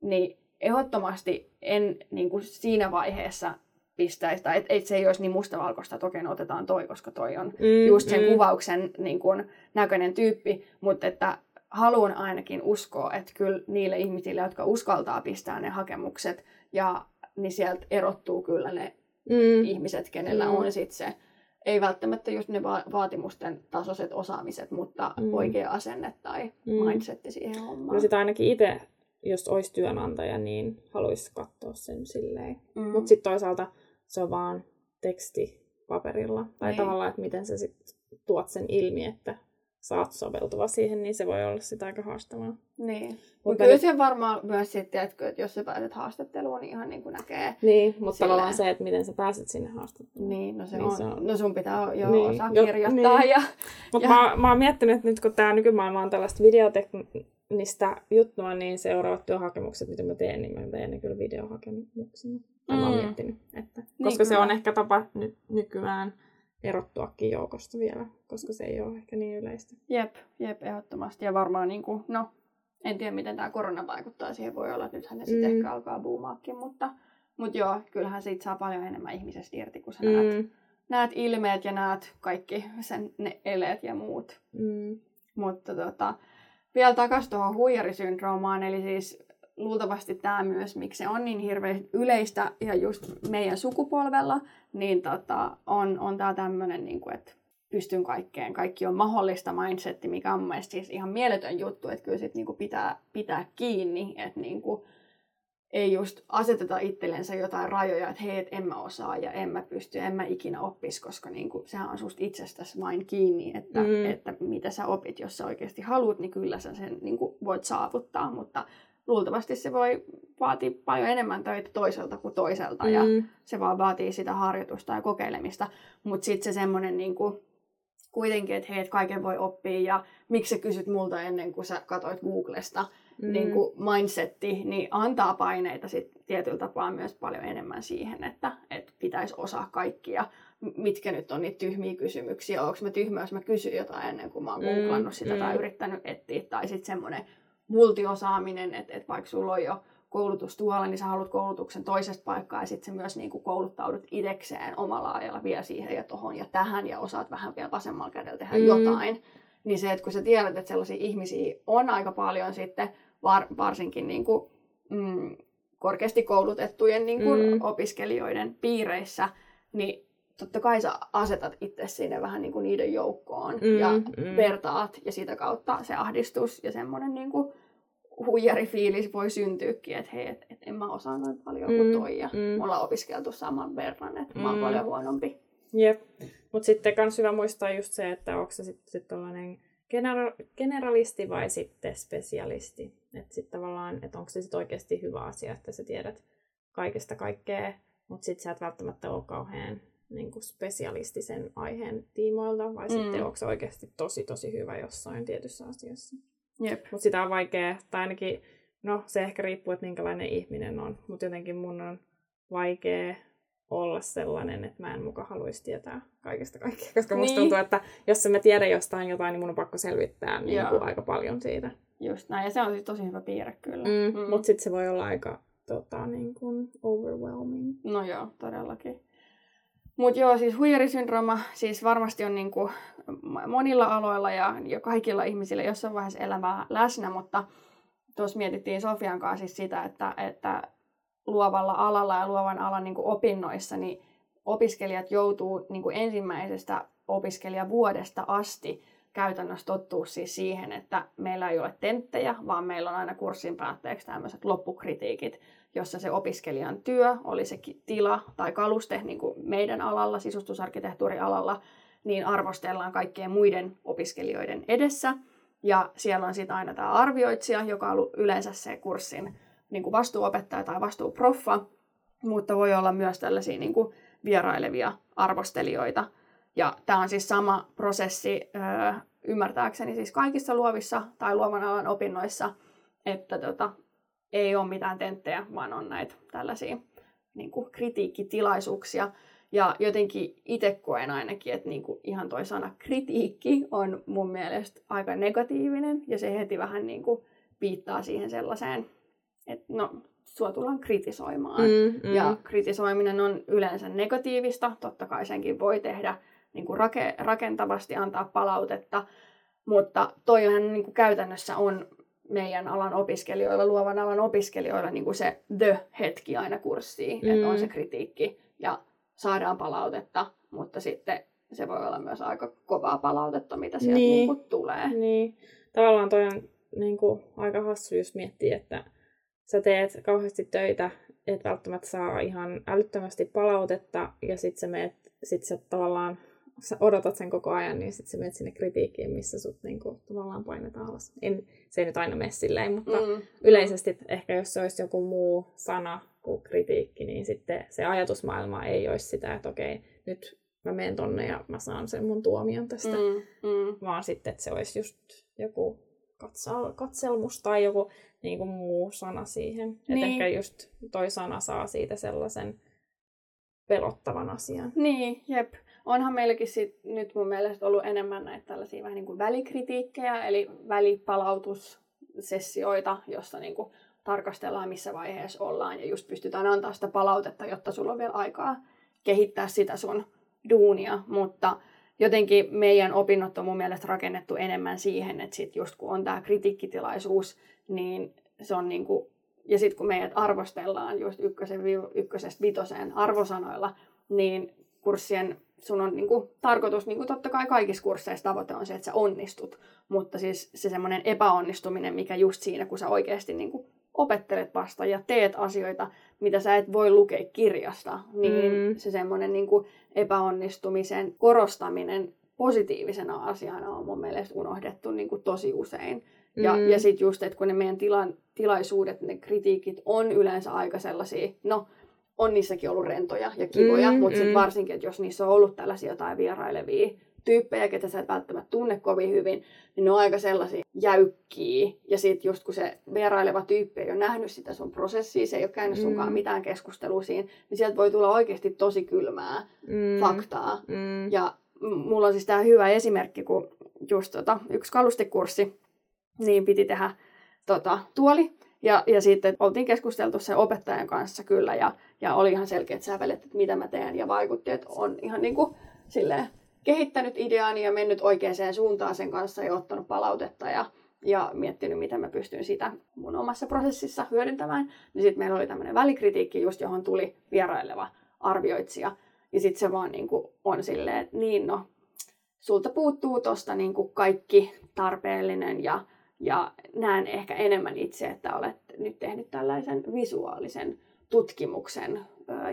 niin ehdottomasti en niin kuin siinä vaiheessa pistäisi, tai että et se ei olisi niin mustavalkoista, että okei, no otetaan toi, koska toi on Mm, just sen mm. kuvauksen niin kuin, näköinen tyyppi, mutta että haluan ainakin uskoa, että kyllä niille ihmisille, jotka uskaltaa pistää ne hakemukset, ja niin sieltä erottuu kyllä ne Mm. ihmiset, kenellä Mm. on sitten se, ei välttämättä just ne va- vaatimusten tasoiset osaamiset, mutta Mm. oikea asenne tai Mm. mindsetti siihen hommaan. Kyllä sitä ainakin itse, jos olisi työnantaja, niin haluaisi katsoa sen silleen. Mm. Mutta sitten toisaalta se on vaan teksti paperilla. Tai Niin. tavallaan, että miten sä sit tuot sen ilmi, että sä oot soveltuva siihen, niin se voi olla sitä aika haastavaa. Niin. Mutta kyllä nyt- se varmaan myös sitten, että jos sä pääset haastatteluun, niin ihan niin kuin näkee. Niin, mutta Silleen. tavallaan se, että miten sä pääset sinne haastatteluun. Niin, no, se Niin on, se on- no sun pitää jo Niin, osaa jo- kirjoittaa. niin. Ja, Mutta Ja- mä, mä oon miettinyt, että nyt kun tämä nykymaailma on tällaista videoteknistä juttua, niin seuraavat työhakemukset, mitä mä teen, niin mä teen ne kyllä videohakemuksina. Mm. Mä oon miettinyt, että, Niin koska se kyllä. on ehkä tapa ny- nykyään erottuakin joukosta vielä, koska se ei ole ehkä niin yleistä. jep, jep, ehdottomasti. Ja varmaan, niin kuin, no, en tiedä miten tämä korona vaikuttaa siihen. Voi olla, että nythän ne sitten Mm. ehkä alkaa buumaakin, mutta, mutta joo, kyllähän siitä saa paljon enemmän ihmisestä irti, kun sä mm. näet, näet ilmeet ja näet kaikki sen, ne eleet ja muut. Mm. Mutta tota, vielä takaisin tuohon huijarisyndroomaan, eli siis luultavasti tämä myös, miksi se on niin hirveän yleistä ja just meidän sukupolvella, niin tota, on, on tämä tämmöinen, niin kuin, että pystyn kaikkeen, kaikki on mahdollista mindsetti, mikä on mun mielestä siis ihan mieletön juttu, että kyllä sit niin kuin pitää pitää kiinni, että niin kuin, ei just aseteta itsellensä jotain rajoja, että hei, et en mä osaa ja en mä pysty, en mä ikinä oppisi, koska niin kuin, sehän on susta itsestäsi vain kiinni, että, Mm. että mitä sä opit, jos sä oikeasti haluat, niin kyllä sä sen niin kuin, voit saavuttaa, mutta luultavasti se voi vaatia paljon enemmän töitä toiselta kuin toiselta ja Mm. se vaan vaatii sitä harjoitusta ja kokeilemista, mutta sitten se semmoinen niin kuin, kuitenkin, että hei, et kaiken voi oppia ja miksi sä kysyt multa ennen kuin sä katsoit Googlesta, Mm. niin kuin mindsetti, niin antaa paineita sit tietyllä tapaa myös paljon enemmän siihen, että, että pitäisi osaa kaikkia. Mitkä nyt on niitä tyhmiä kysymyksiä? Onko mä tyhmä, jos mä kysyn jotain ennen kuin mä oon Mm, googlannut sitä mm. tai yrittänyt etsiä? Tai sitten semmoinen multiosaaminen, että, että vaikka sulla on jo koulutus tuolla, niin sä haluat koulutuksen toisesta paikkaa ja sitten myös niin kuin kouluttaudut itsekseen omalla ajalla vielä siihen ja tohon ja tähän ja osaat vähän vielä vasemmalla kädellä tehdä Mm. jotain. Niin se, että kun sä tiedät, että sellaisia ihmisiä on aika paljon sitten, var, varsinkin niin kuin, mm, korkeasti koulutettujen niin kuin mm. opiskelijoiden piireissä, niin totta kai sä asetat itse sinne vähän niin kuin niiden joukkoon Mm, ja mm. vertaat ja sitä kautta se ahdistus ja semmoinen niin kuin huijarifiilis voi syntyäkin, että hei, et, et en mä osaa noin paljon kuin Mm, toi ja mm. me ollaan opiskeltu saman verran, että mä oon Mm. paljon huonompi. Jep. Mutta sitten kans hyvä muistaa just se, että onko se sitten sit tällainen genera- generalisti vai sitten spesialisti. Että sitten tavallaan, että onko se sitten oikeasti hyvä asia, että sä tiedät kaikesta kaikkea, mutta sitten sä et välttämättä ole kauhean niin kuin spesialisti sen aiheen tiimoilta, vai Mm. sitten onko se oikeasti tosi tosi hyvä jossain tietyssä asiassa. Jep. Mutta sitä on vaikea, tai ainakin, no se ehkä riippuu, että minkälainen ihminen on, mutta jotenkin mun on vaikea olla sellainen, että mä en muka haluaisi tietää kaikesta kaikkea, koska musta Niin. tuntuu, että jos en mä tiedä jostain jotain, niin mun on pakko selvittää niin kuin aika paljon siitä. Just näin, ja se on siis tosi hyvä piirre kyllä. Mm. Mm. Mutta sitten se voi olla aika tota, niin kuin overwhelming. No joo, todellakin. Mutta joo, siis huijarisyndrooma siis varmasti on niinku monilla aloilla ja, ja kaikilla ihmisillä jossain vaiheessa elämää läsnä, mutta tuossa mietittiin Sofian kanssa siis sitä, että, että luovalla alalla ja luovan alan niinku opinnoissa niin opiskelijat joutuu niinku ensimmäisestä opiskelijavuodesta asti käytännössä tottuu siis siihen, että meillä ei ole tenttejä, vaan meillä on aina kurssin päätteeksi tämmöiset loppukritiikit, jossa se opiskelijan työ, oli se tila tai kaluste niin kuin meidän alalla, sisustusarkkitehtuurialalla, niin arvostellaan kaikkien muiden opiskelijoiden edessä. Ja siellä on sitten aina tämä arvioitsija, joka on ollut yleensä se kurssin niin kuin vastuuopettaja tai vastuuproffa, mutta voi olla myös tällaisia niin kuin vierailevia arvostelijoita. Ja tämä on siis sama prosessi ymmärtääkseni siis kaikissa luovissa tai luovan alan opinnoissa, että tota, ei ole mitään tenttejä, vaan on näitä tällaisia niin kuin kritiikkitilaisuuksia. Ja jotenkin itse koen ainakin, että niin kuin ihan toi sana kritiikki on mun mielestä aika negatiivinen ja se heti vähän niin kuin viittaa siihen sellaiseen, että no, sua tullaan kritisoimaan. Mm, mm. Ja kritisoiminen on yleensä negatiivista, totta kai senkin voi tehdä niin kuin rake, rakentavasti, antaa palautetta, mutta toihan niin kuin käytännössä on meidän alan opiskelijoilla, luovan alan opiskelijoilla niin kuin se the-hetki aina kurssiin, mm. että on se kritiikki ja saadaan palautetta, mutta sitten se voi olla myös aika kovaa palautetta, mitä sieltä niin. Niin. Kuin tulee. Niin. Tavallaan toi on niin kuin, aika hassu, jos miettii, että sä teet kauheasti töitä, et välttämättä saa ihan älyttömästi palautetta, ja sit sä meet, sit sä tavallaan sä odotat sen koko ajan, niin sit sä menet sinne kritiikkiin, missä sut niinku, tavallaan painetaan alas. En, se ei nyt aina mene silleen, mutta mm. Yleisesti ehkä jos se olisi joku muu sana kuin kritiikki, niin sitten se ajatusmaailma ei olisi sitä, että okei, nyt mä menen tonne ja mä saan sen mun tuomion tästä. Mm. Mm. Vaan sitten, että se olisi just joku katsel, katselmus tai joku niin kuin muu sana siihen. Niin. Niin. Että ehkä just toi sana saa siitä sellaisen pelottavan asian. Niin, jep. Onhan meilläkin sit nyt mun mielestä ollut enemmän näitä tällaisia vähän niin kuin välikritiikkejä, eli välipalautussessioita, jossa niin kuin tarkastellaan, missä vaiheessa ollaan, ja just pystytään antaa sitä palautetta, jotta sulla on vielä aikaa kehittää sitä sun duunia, mutta jotenkin meidän opinnot on mun mielestä rakennettu enemmän siihen, että sit just kun on tämä kritiikkitilaisuus, niin se on niinku, ja sitten kun meidät arvostellaan just ykkösen, ykkösestä vitoseen arvosanoilla, niin kurssien sun on niinku, tarkoitus, niinku totta kai kaikissa kursseissa tavoite on se, että sä onnistut, mutta siis se semmoinen epäonnistuminen, mikä just siinä, kun sä oikeasti niinku opettelet vasta ja teet asioita, mitä sä et voi lukea kirjasta, niin Mm. se semmoinen niinku epäonnistumisen korostaminen positiivisena asiana on mun mielestä unohdettu niinku tosi usein. Ja, Mm. ja sitten just, että kun ne meidän tilan, tilaisuudet, ne kritiikit on yleensä aika sellaisia, no on niissäkin ollut rentoja ja kivoja, Mm, mutta mm. varsinkin, että jos niissä on ollut tällaisia jotain vierailevia tyyppejä, ketä sä et välttämättä tunne kovin hyvin, niin ne on aika sellaisia jäykkiä. Ja sitten just kun se vieraileva tyyppi ei ole nähnyt sitä sun prosessia, se ei ole käynyt sunkaan Mm. mitään keskustelua siinä, niin sieltä voi tulla oikeasti tosi kylmää Mm. faktaa. Mm. Ja mulla on siis tämä hyvä esimerkki, kun just tota, yksi kalustekurssi, niin piti tehdä tota, tuoli. Ja, ja sitten oltiin keskusteltu sen opettajan kanssa kyllä, ja, ja oli ihan selkeät sävelet, että mitä mä teen, ja vaikutti, että on ihan niin kuin silleen kehittänyt ideaani ja mennyt oikeaan suuntaan sen kanssa ja ottanut palautetta ja, ja miettinyt, miten mä pystyn sitä mun omassa prosessissa hyödyntämään. Niin sitten meillä oli tämmöinen välikritiikki, just johon tuli vieraileva arvioitsija. Ja sitten se vaan niin kuin on silleen, että niin no, sulta puuttuu tosta niin kuin kaikki tarpeellinen ja, ja näen ehkä enemmän itse, että olet nyt tehnyt tällaisen visuaalisen tutkimuksen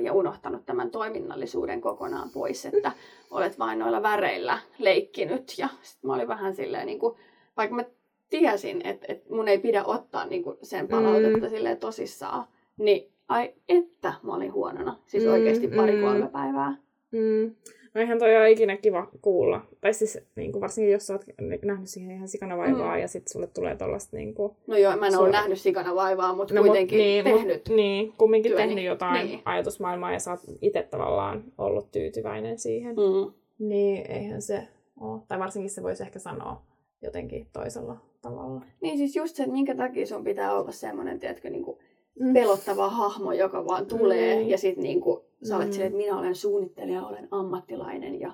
ja unohtanut tämän toiminnallisuuden kokonaan pois, että olet vain noilla väreillä leikkinyt. Ja sitten mä olin vähän silleen, niin kuin, vaikka mä tiesin, että, että mun ei pidä ottaa niin kuin sen palautetta mm. silleen tosissaan, niin ai että mä olin huonona. Siis oikeasti mm, pari-kolme mm. päivää. Mm. No eihän toi ole ikinä kiva kuulla. Tai siis niin kuin varsinkin, jos sä oot nähnyt siihen ihan sikana vaivaa mm. ja sitten sulle tulee tollasta niin kuin... No joo, mä en sulle... ole nähnyt sikana vaivaa, mutta no, kuitenkin mut, niin, tehnyt mut, Niin, kumminkin työni. tehnyt jotain niin. ajatusmaailmaa ja sä oot itse tavallaan ollut tyytyväinen siihen. Mm. Niin eihän se ole. Tai varsinkin se voisi ehkä sanoa jotenkin toisella tavalla. Niin siis just se, että minkä takia sun pitää olla semmoinen, tiedätkö, niin kuin mm. pelottava hahmo, joka vaan tulee mm. ja sitten niin kuin Sä olet mm. että minä olen suunnittelija, olen ammattilainen ja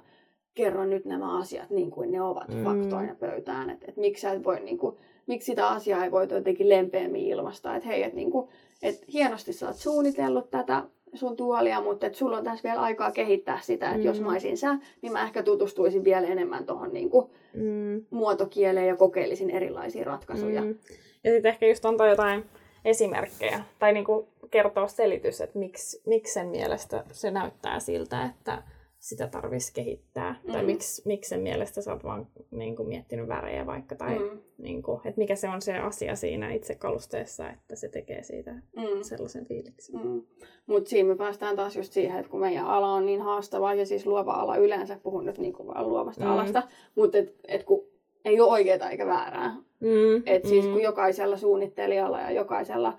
kerron nyt nämä asiat niin kuin ne ovat mm. faktoina pöytään. Että et miksi et voi, niin kuin, miksi sitä asiaa ei voi jotenkin lempeämmin ilmaista. Että hei, että niin kuin, et hienosti sä oot suunnitellut tätä sun tuolia, mutta et sulla on tässä vielä aikaa kehittää sitä, että mm. jos mä olisin sä, niin mä ehkä tutustuisin vielä enemmän tuohon niin mm. muotokieleen ja kokeilisin erilaisia ratkaisuja. Mm. Ja sitten ehkä just antaa jotain esimerkkejä tai niin kuin kertoa selitys, että miksi, miksi sen mielestä se näyttää siltä, että sitä tarvitsisi kehittää. Mm. Tai miksi, miksi sen mielestä sä oot vaan niin kuin, miettinyt värejä vaikka. Tai mm. niin kuin, että mikä se on se asia siinä itse kalusteessa, että se tekee siitä mm. sellaisen fiiliksen. Mm. Mutta siinä me päästään taas just siihen, että kun meidän ala on niin haastava, ja siis luova ala yleensä, puhun nyt niin kuin vaan luovasta mm. alasta, mutta et, et kun ei ole oikeaa eikä väärää. Mm. Et siis mm. kun jokaisella suunnittelijalla ja jokaisella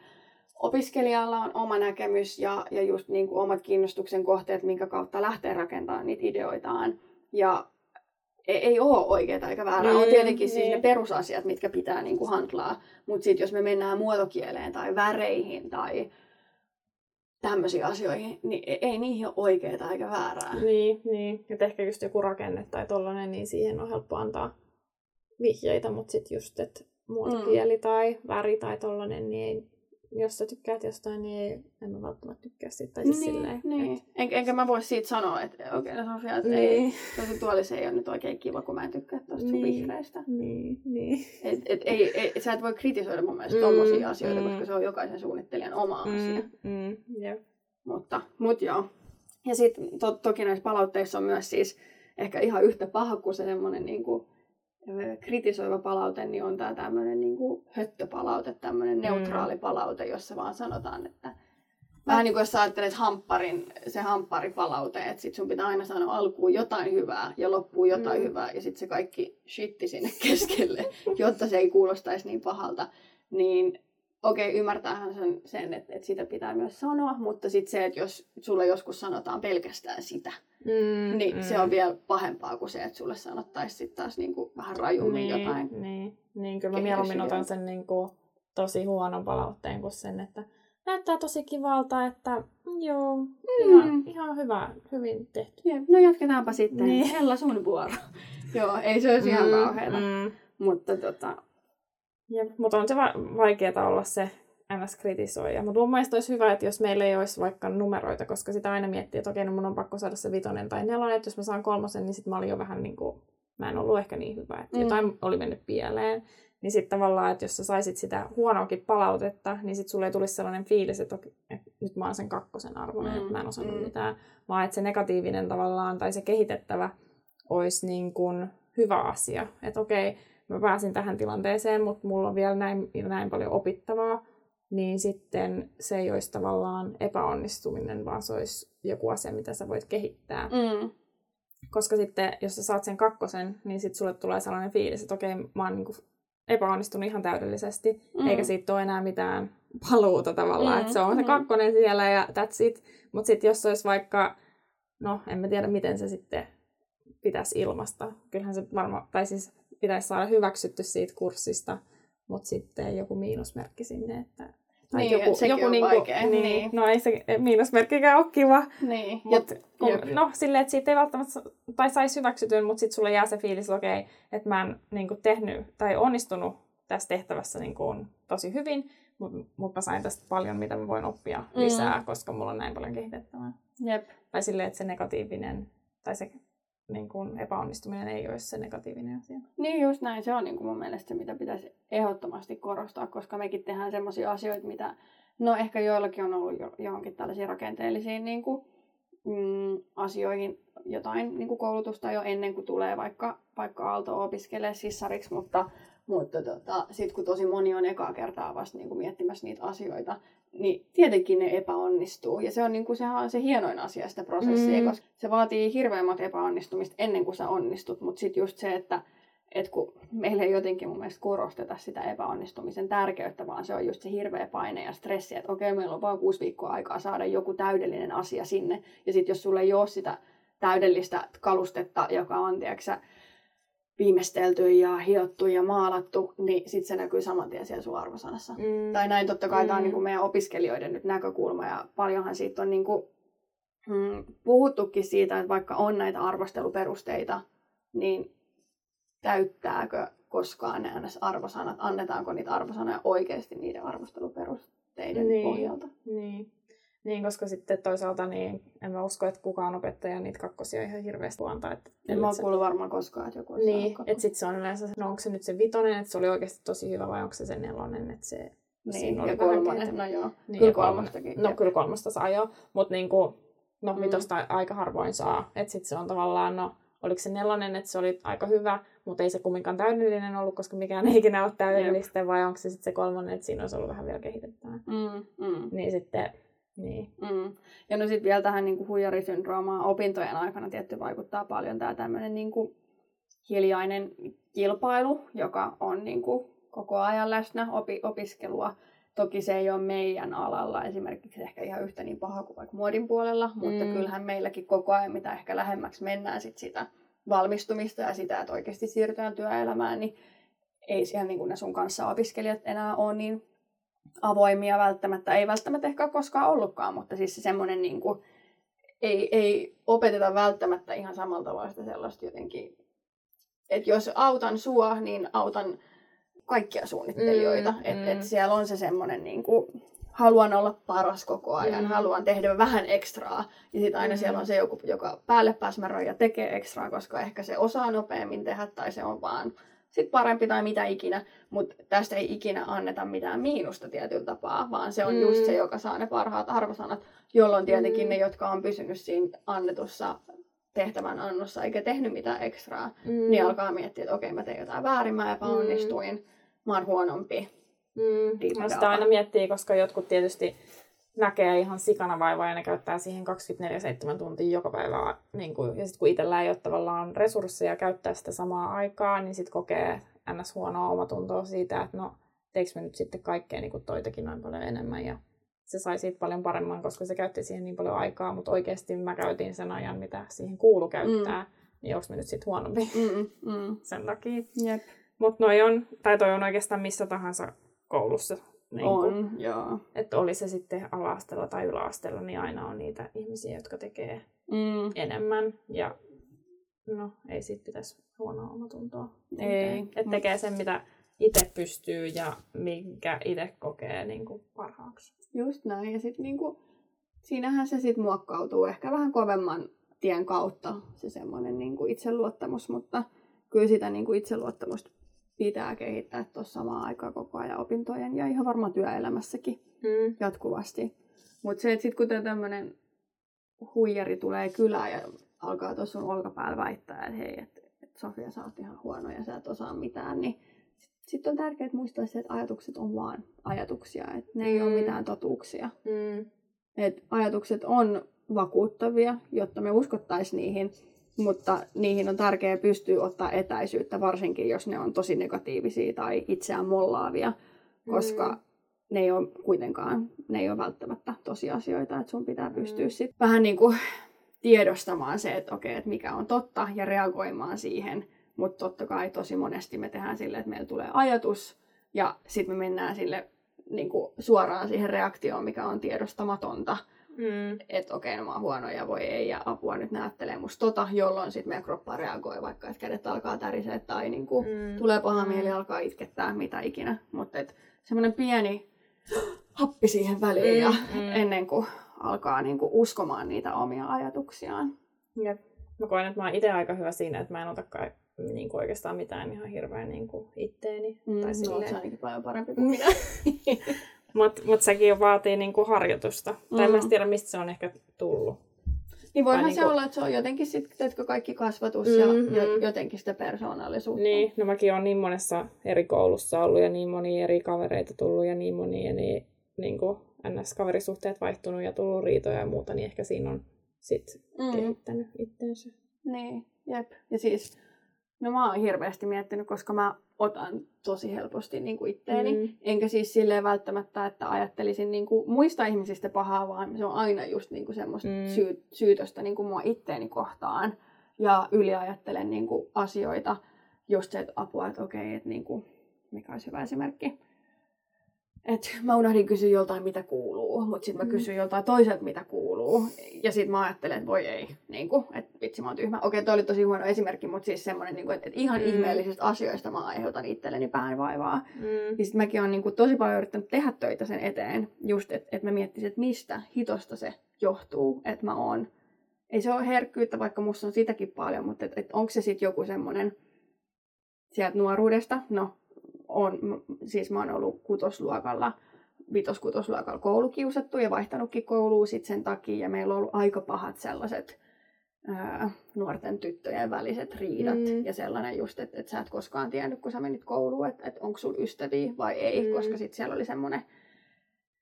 opiskelijalla on oma näkemys ja, ja just niin kuin omat kiinnostuksen kohteet, minkä kautta lähtee rakentamaan niitä ideoitaan. Ja ei, ei ole oikeaa eikä väärää. Mm, on tietenkin niin. siis ne niin. perusasiat, mitkä pitää niin kuin handlaa. Mutta sitten jos me mennään muotokieleen tai väreihin tai tämmöisiin asioihin, niin e, ei niihin ole oikeaa eikä väärää. Niin, niin. Et ehkä just joku rakenne tai tollanen, niin siihen on helppo antaa vihjeitä, mutta sitten just, että muotokieli mm. tai väri tai tollanen, niin ei, jos sä tykkäät jostain, niin en mä välttämättä tykkää siitä. Tai siis niin, silleen, niin. Et... En, enkä mä voi siitä sanoa, että okei, okay, no Sofia, että niin. ei, tosi tuolissa ei ole nyt oikein kiva, kun mä en tykkää tuosta niin. vihreistä. Niin, niin. Et, et, ei, ei, sä et voi kritisoida mun mielestä mm, tommosia asioita, mm. koska se on jokaisen suunnittelijan oma mm, asia. Mm, yep. Mutta, mut joo. Ja sitten to, toki näissä palautteissa on myös siis ehkä ihan yhtä paha kuin se semmoinen niin kuin, kritisoiva palaute, niin on tämä tämmöinen niin kuin höttöpalaute, tämmöinen mm. neutraali palaute, jossa vaan sanotaan, että Vähän niin kuin jos sä ajattelet hampparin, se hampparipalaute, että sit sun pitää aina sanoa alkuun jotain hyvää ja loppuun jotain mm. hyvää ja sitten se kaikki shitti sinne keskelle, jotta se ei kuulostaisi niin pahalta. Niin okei, okay, ymmärtäähän sen, sen että, että sitä pitää myös sanoa, mutta sitten se, että jos sulle joskus sanotaan pelkästään sitä, mm, niin mm. se on vielä pahempaa kuin se, että sulle sanottaisiin sitten taas niin kuin vähän rajummin niin, jotain. Niin, niin kyllä mä mieluummin otan sen niin kuin tosi huonon palautteen kuin sen, että näyttää tosi kivalta, että joo, mm. ihan, ihan hyvä, hyvin tehty. Jep, no jatketaanpa sitten. Niin. Hella sun vuoro. joo, ei se olisi mm, ihan kauheata. Mm. Mutta tota, Jep, mutta on se va- vaikeaa olla se ns. kritisoija. Mutta mun mielestä olisi hyvä, että jos meillä ei olisi vaikka numeroita, koska sitä aina miettii, että okei, no mun on pakko saada se vitonen tai nelonen, että jos mä saan kolmosen, niin sitten mä olin jo vähän niin kuin, mä en ollut ehkä niin hyvä, että mm. jotain oli mennyt pieleen. Niin sitten tavallaan, että jos sä saisit sitä huonoakin palautetta, niin sitten sulle ei tulisi sellainen fiilis, että, että nyt mä oon sen kakkosen arvoinen, mm. että mä en osannut mm. mitään. Vaan että se negatiivinen tavallaan tai se kehitettävä olisi niin kuin hyvä asia. Että okei, mä pääsin tähän tilanteeseen, mutta mulla on vielä näin, näin paljon opittavaa, niin sitten se ei olisi tavallaan epäonnistuminen, vaan se olisi joku asia, mitä sä voit kehittää. Mm. Koska sitten, jos sä saat sen kakkosen, niin sitten sulle tulee sellainen fiilis, että okei, mä oon niinku epäonnistunut ihan täydellisesti, mm. eikä siitä ole enää mitään paluuta tavallaan, mm. että se on se mm. kakkonen siellä ja that's it. Mutta sitten jos olisi vaikka, no en mä tiedä miten se sitten pitäisi ilmasta. Kyllähän se varmaan, tai siis pitäisi saada hyväksytty siitä kurssista, mutta sitten joku miinusmerkki sinne, että tai niin, joku, sekin joku on niinku, vaikea. Niin, niin. No ei se miinusmerkkikään ole kiva. Niin. Mut, kun, no silleen, että siitä ei välttämättä, tai saisi hyväksytyn, mutta sitten sulle jää se fiilis, että okei, että mä en niin kuin, tehnyt tai onnistunut tässä tehtävässä niin kuin, tosi hyvin, Mutta mut mä sain tästä paljon, mitä mä voin oppia lisää, mm. koska mulla on näin paljon kehitettävää. Jep. Tai silleen, että se negatiivinen, tai se niin kuin epäonnistuminen ei ole se negatiivinen asia. Niin just näin, se on niin kuin mun mielestä se, mitä pitäisi ehdottomasti korostaa, koska mekin tehdään sellaisia asioita, mitä, no ehkä joillakin on ollut jo, johonkin tällaisiin rakenteellisiin niin kuin, mm, asioihin jotain niin kuin koulutusta jo ennen kuin tulee vaikka, vaikka Aalto opiskelee sissariksi, mutta, mutta tota, sitten kun tosi moni on ekaa kertaa vasta niin kuin miettimässä niitä asioita, niin tietenkin ne epäonnistuu. Ja se on, niin kuin, sehän on se hienoin asia sitä prosessia, mm. koska se vaatii hirveämmät epäonnistumista ennen kuin sä onnistut. Mutta sitten just se, että et kun meillä ei jotenkin mun mielestä korosteta sitä epäonnistumisen tärkeyttä, vaan se on just se hirveä paine ja stressi, että okei, meillä on vain kuusi viikkoa aikaa saada joku täydellinen asia sinne. Ja sitten jos sulla ei ole sitä täydellistä kalustetta, joka on, tiedätkö, viimeistelty ja hiottu ja maalattu, niin sitten se näkyy saman tien siellä sun arvosanassa. Mm. Tai näin totta kai mm. tämä on niin kuin meidän opiskelijoiden nyt näkökulma ja paljonhan siitä on niin kuin, mm, puhuttukin siitä, että vaikka on näitä arvosteluperusteita, niin täyttääkö koskaan ne arvosanat, annetaanko niitä arvosanoja oikeasti niiden arvosteluperusteiden niin. pohjalta. Niin. Niin, koska sitten toisaalta niin en mä usko, että kukaan opettaja niitä kakkosia ihan hirveästi antaa. Että, en mä se... kuullut varmaan koskaan, että joku Niin, että sitten se on yleensä, no onko se nyt se vitonen, että se oli oikeasti tosi hyvä vai onko se se nelonen, että se niin, oli ja kolmonen, no joo, niin, kyllä kolmostakin. No kyllä kolmosta saa joo, mutta niinku, no mm. vitosta aika harvoin saa. Että sitten se on tavallaan, no oliko se nelonen, että se oli aika hyvä, mutta ei se kumminkaan täydellinen ollut, koska mikään ei ikinä ole täydellistä, Jep. vai onko se sitten se kolmonen, että siinä olisi ollut vähän vielä kehitettävää. Mm, mm. Niin sitten niin. Mm. Ja no sitten vielä tähän niin huijarisyndroomaan opintojen aikana tietty vaikuttaa paljon tämä tämmöinen niin hiljainen kilpailu, joka on niin kuin koko ajan läsnä opi- opiskelua. Toki se ei ole meidän alalla esimerkiksi ehkä ihan yhtä niin paha kuin vaikka muodin puolella, mutta mm. kyllähän meilläkin koko ajan, mitä ehkä lähemmäksi mennään sit sitä valmistumista ja sitä, että oikeasti siirrytään työelämään, niin ei siellä niin kuin ne sun kanssa opiskelijat enää ole niin avoimia välttämättä. Ei välttämättä ehkä koskaan ollutkaan, mutta siis se semmoinen niin kuin, ei, ei opeteta välttämättä ihan samalla tavalla sitä sellaista jotenkin, että jos autan sua, niin autan kaikkia suunnittelijoita. Mm, että mm. et siellä on se semmoinen niin kuin, haluan olla paras koko ajan, mm. haluan tehdä vähän ekstraa. Ja sitten aina mm. siellä on se joku, joka päälle pääsmäröi ja tekee ekstraa, koska ehkä se osaa nopeammin tehdä tai se on vaan sit parempi tai mitä ikinä, mutta tästä ei ikinä anneta mitään miinusta tietyllä tapaa, vaan se on mm. just se, joka saa ne parhaat arvosanat, jolloin tietenkin mm. ne, jotka on pysynyt siinä annetussa tehtävän annossa eikä tehnyt mitään ekstraa, mm. niin alkaa miettiä, että okei, mä tein jotain väärin, mä epäonnistuin, mm. mä oon huonompi. Mm. Sitä aina miettii, koska jotkut tietysti näkee ihan sikana vaivaa ja ne käyttää siihen 24-7 tuntia joka päivä. Niin kuin, ja sitten kun itsellä ei ole tavallaan resursseja käyttää sitä samaa aikaa, niin sitten kokee ns. huonoa omatuntoa siitä, että no teekö me nyt sitten kaikkea niin kuin toitakin noin paljon enemmän. Ja se sai siitä paljon paremman, koska se käytti siihen niin paljon aikaa, mutta oikeasti mä käytin sen ajan, mitä siihen kuulu käyttää. Mm. Niin onko me nyt sitten huonompi mm, mm. sen takia. Yep. Mutta noi on, tai toi on oikeastaan missä tahansa koulussa niin on, joo. Että oli se sitten ala tai yläasteella, niin aina on niitä ihmisiä, jotka tekee mm. enemmän. Ja no, ei siitä pitäisi huonoa omatuntoa. Ei. Että tekee sen, mitä itse pystyy ja minkä itse kokee niin kuin parhaaksi. Just näin. Ja sitten niin kuin, siinähän se sitten muokkautuu ehkä vähän kovemman tien kautta se semmoinen niin kuin itseluottamus, mutta kyllä sitä niin kuin itseluottamusta pitää kehittää tuossa samaan aikaan koko ajan opintojen ja ihan varmaan työelämässäkin mm. jatkuvasti. Mutta se, että sitten kun tämmöinen huijari tulee kylään ja alkaa tuossa sun olkapäällä väittää, että hei, että et Sofia, sä oot ihan huono ja sä et osaa mitään, niin sitten on tärkeää muistaa se, että ajatukset on vaan ajatuksia, että ne mm. ei ole mitään totuuksia. Mm. Et ajatukset on vakuuttavia, jotta me uskottaisiin niihin, mutta niihin on tärkeää pystyä ottaa etäisyyttä, varsinkin jos ne on tosi negatiivisia tai itseään mollaavia, koska mm. ne ei ole kuitenkaan, ne ei ole välttämättä tosiasioita, että sun pitää pystyä mm. sitten vähän niin kuin tiedostamaan se, että okei, että mikä on totta ja reagoimaan siihen, mutta totta kai tosi monesti me tehdään sille, että meillä tulee ajatus ja sitten me mennään sille niin kuin suoraan siihen reaktioon, mikä on tiedostamatonta. Mm. Että okei, okay, no mä oon huono ja voi ei, ja apua nyt näyttelee musta tota, jolloin sitten meidän kroppa reagoi, vaikka että kädet alkaa tärisee tai niinku mm. tulee paha mieli, mm. alkaa itkettää, mitä ikinä. Mutta semmoinen pieni happi siihen väliin ja Mm, mm. ennen kuin alkaa niin kuin uskomaan niitä omia ajatuksiaan. Jep. Mä koen, että mä oon itse aika hyvä siinä, että mä en ota kai, niin kuin oikeastaan mitään ihan hirveän niin kuin itteeni. Mm, tai no, oot silleen. sä ainakin paljon parempi kuin Mm. minä. Mutta mut sekin jo vaatii niin kuin harjoitusta. Mm. Tai mä en tiedä, mistä se on ehkä tullut. Niin voihan Tai se niinku- olla, että se on jotenkin sit, teetkö kaikki kasvatus ja Mm, jo, mm. jotenkin sitä persoonallisuutta. Niin, no mäkin olen niin monessa eri koulussa ollut ja niin monia eri kavereita tullut ja niin monia niin, niin kuin NS-kaverisuhteet vaihtunut ja tullut riitoja ja muuta, niin ehkä siinä on sit Mm. kehittänyt itteensä. Niin, jep. Ja siis, no mä oon hirveästi miettinyt, koska mä otan tosi helposti niin kuin itteeni. Mm. Enkä siis silleen välttämättä, että ajattelisin niin kuin muista ihmisistä pahaa, vaan se on aina just niin kuin semmoista Mm. syy, syytöstä niin kuin mua itteeni kohtaan. Ja yliajattelen niin kuin asioita. Just se, että apua, että okei, että niin kuin, mikä olisi hyvä esimerkki. Et mä unohdin kysyä joltain, mitä kuuluu, mutta sitten mä Mm. kysyin joltain toiselta, mitä kuuluu. Ja sitten mä ajattelen, että voi ei, niin että vitsi mä oon tyhmä. Okei, toi oli tosi huono esimerkki, mutta siis semmoinen, niin että, että ihan Mm. ihmeellisistä asioista mä aiheutan itselleni päänvaivaa. Mm. Ja sitten mäkin olen niin tosi paljon yrittänyt tehdä töitä sen eteen, just että et mä miettisin, että mistä hitosta se johtuu, että mä oon. Ei se ole herkkyyttä, vaikka musta on sitäkin paljon, mutta et, et onko se sitten joku semmoinen sieltä nuoruudesta, no on, siis mä oon ollut kutosluokalla, vitos-kutosluokalla koulukiusattu ja vaihtanutkin kouluun sit sen takia. Ja meillä on ollut aika pahat sellaiset ää, nuorten tyttöjen väliset riidat. Mm. Ja sellainen just, että et sä et koskaan tiennyt, kun sä menit kouluun, että et onko sulla ystäviä vai ei. Mm. Koska sitten siellä oli semmoinen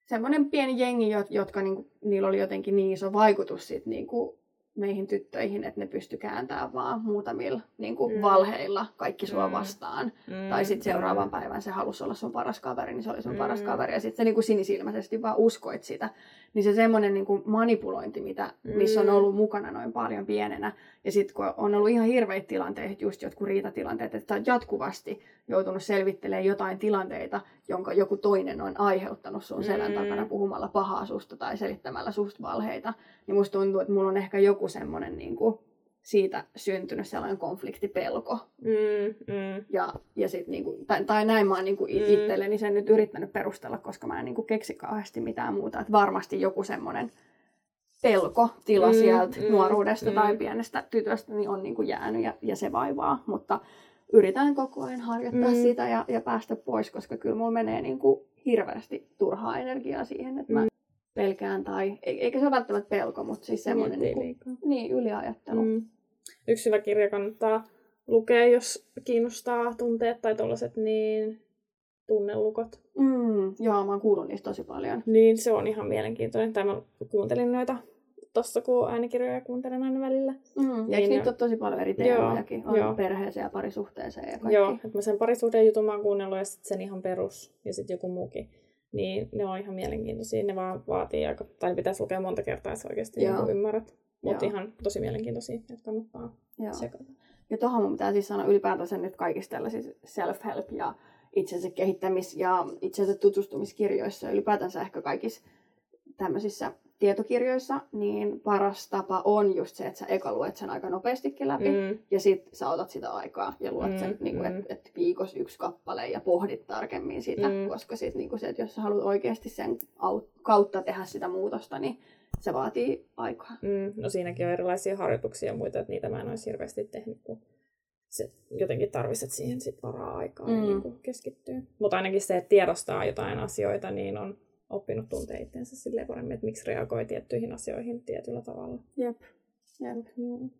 semmoinen pieni jengi, jot- jotka niinku, niillä oli jotenkin niin iso vaikutus sit niinku meihin tyttöihin, että ne pysty kääntämään vaan muutamilla niinku Mm. mm. valheilla kaikki sua Mm. vastaan. Mm. Tai sitten seuraavan päivän se halusi olla sun paras kaveri, niin se oli sun Mm. paras kaveri. Ja sitten sä niinku sinisilmäisesti vaan uskoit sitä. Niin se semmoinen niinku manipulointi, mitä, missä on Mm. ollut mukana noin paljon pienenä. Ja sitten kun on ollut ihan hirveitä tilanteita, just jotkut riitatilanteet, että sä oot jatkuvasti joutunut selvittelemään jotain tilanteita, jonka joku toinen on aiheuttanut sun selän Mm. takana puhumalla pahaa susta tai selittämällä susta valheita. Niin musta tuntuu, että mulla on ehkä joku semmoinen niinku, siitä syntynyt sellainen konfliktipelko. Mm, mm. Ja, ja sit niinku, tai, tai näin mä oon niinku Mm. mm. itselleni sen nyt yrittänyt perustella, koska mä en niinku keksi kauheasti mitään muuta. Että varmasti joku semmoinen pelko tila Mm, mm, sieltä mm, mm, nuoruudesta mm. mm. tai pienestä tytöstä niin on niinku jäänyt ja, ja se vaivaa. Mutta yritän koko ajan harjoittaa Mm. sitä ja, ja päästä pois, koska kyllä mulla menee niinku hirveästi turhaa energiaa siihen, että mä Mm. pelkään tai, e- eikä se ole välttämättä pelko, mutta siis semmoinen Miettii niinku, liikaa. niin, yliajattelu. Mm. Mm. Yksi hyvä kirja kannattaa lukea, jos kiinnostaa tunteet tai tuollaiset, niin tunnelukot. Mm, joo, mä oon kuullut niistä tosi paljon. Niin se on ihan mielenkiintoinen. Tai mä kuuntelin noita tossa, kun äänikirjoja kuuntelen aina välillä. Mm, ja Niin niitä ole tosi paljon eri Joo, teemojakin? On joo. perheeseen ja parisuhteeseen ja kaikki. Joo, että mä sen parisuhteen jutun mä oon kuunnellut ja sit sen ihan perus ja sitten joku muukin. Niin ne on ihan mielenkiintoisia. Ne vaan vaatii aika, tai pitäisi lukea monta kertaa, että sä oikeasti Joo. niin ymmärrät. Mutta Joo. ihan tosi mielenkiintoisia, että kannattaa Joo. sekata. Ja tuohon mun pitää siis sanoa ylipäätänsä nyt kaikissa tällaisissa self-help ja itsensä kehittämis- ja itsensä tutustumiskirjoissa ja ylipäätänsä ehkä kaikissa tämmöisissä tietokirjoissa, niin paras tapa on just se, että sä eka luet sen aika nopeastikin läpi. Mm, Ja sit sä otat sitä aikaa ja luot Mm, sen, niin mm. että et viikossa yksi kappale ja pohdit tarkemmin sitä, Mm. koska sit, niin se, että jos sä haluat oikeasti sen au- kautta tehdä sitä muutosta, niin se vaatii aikaa. mm. No siinäkin on erilaisia harjoituksia ja muita, että niitä mä en olisi hirveästi tehnyt, kun se jotenkin tarvitset siihen sit varaa aikaa mm. ja niin kuin keskittyy. Mutta ainakin se, että tiedostaa jotain asioita, niin on oppinut tuntee itseensä silleen paremmin, että miksi reagoi tiettyihin asioihin tietyllä tavalla. Jep. Jep. Mm.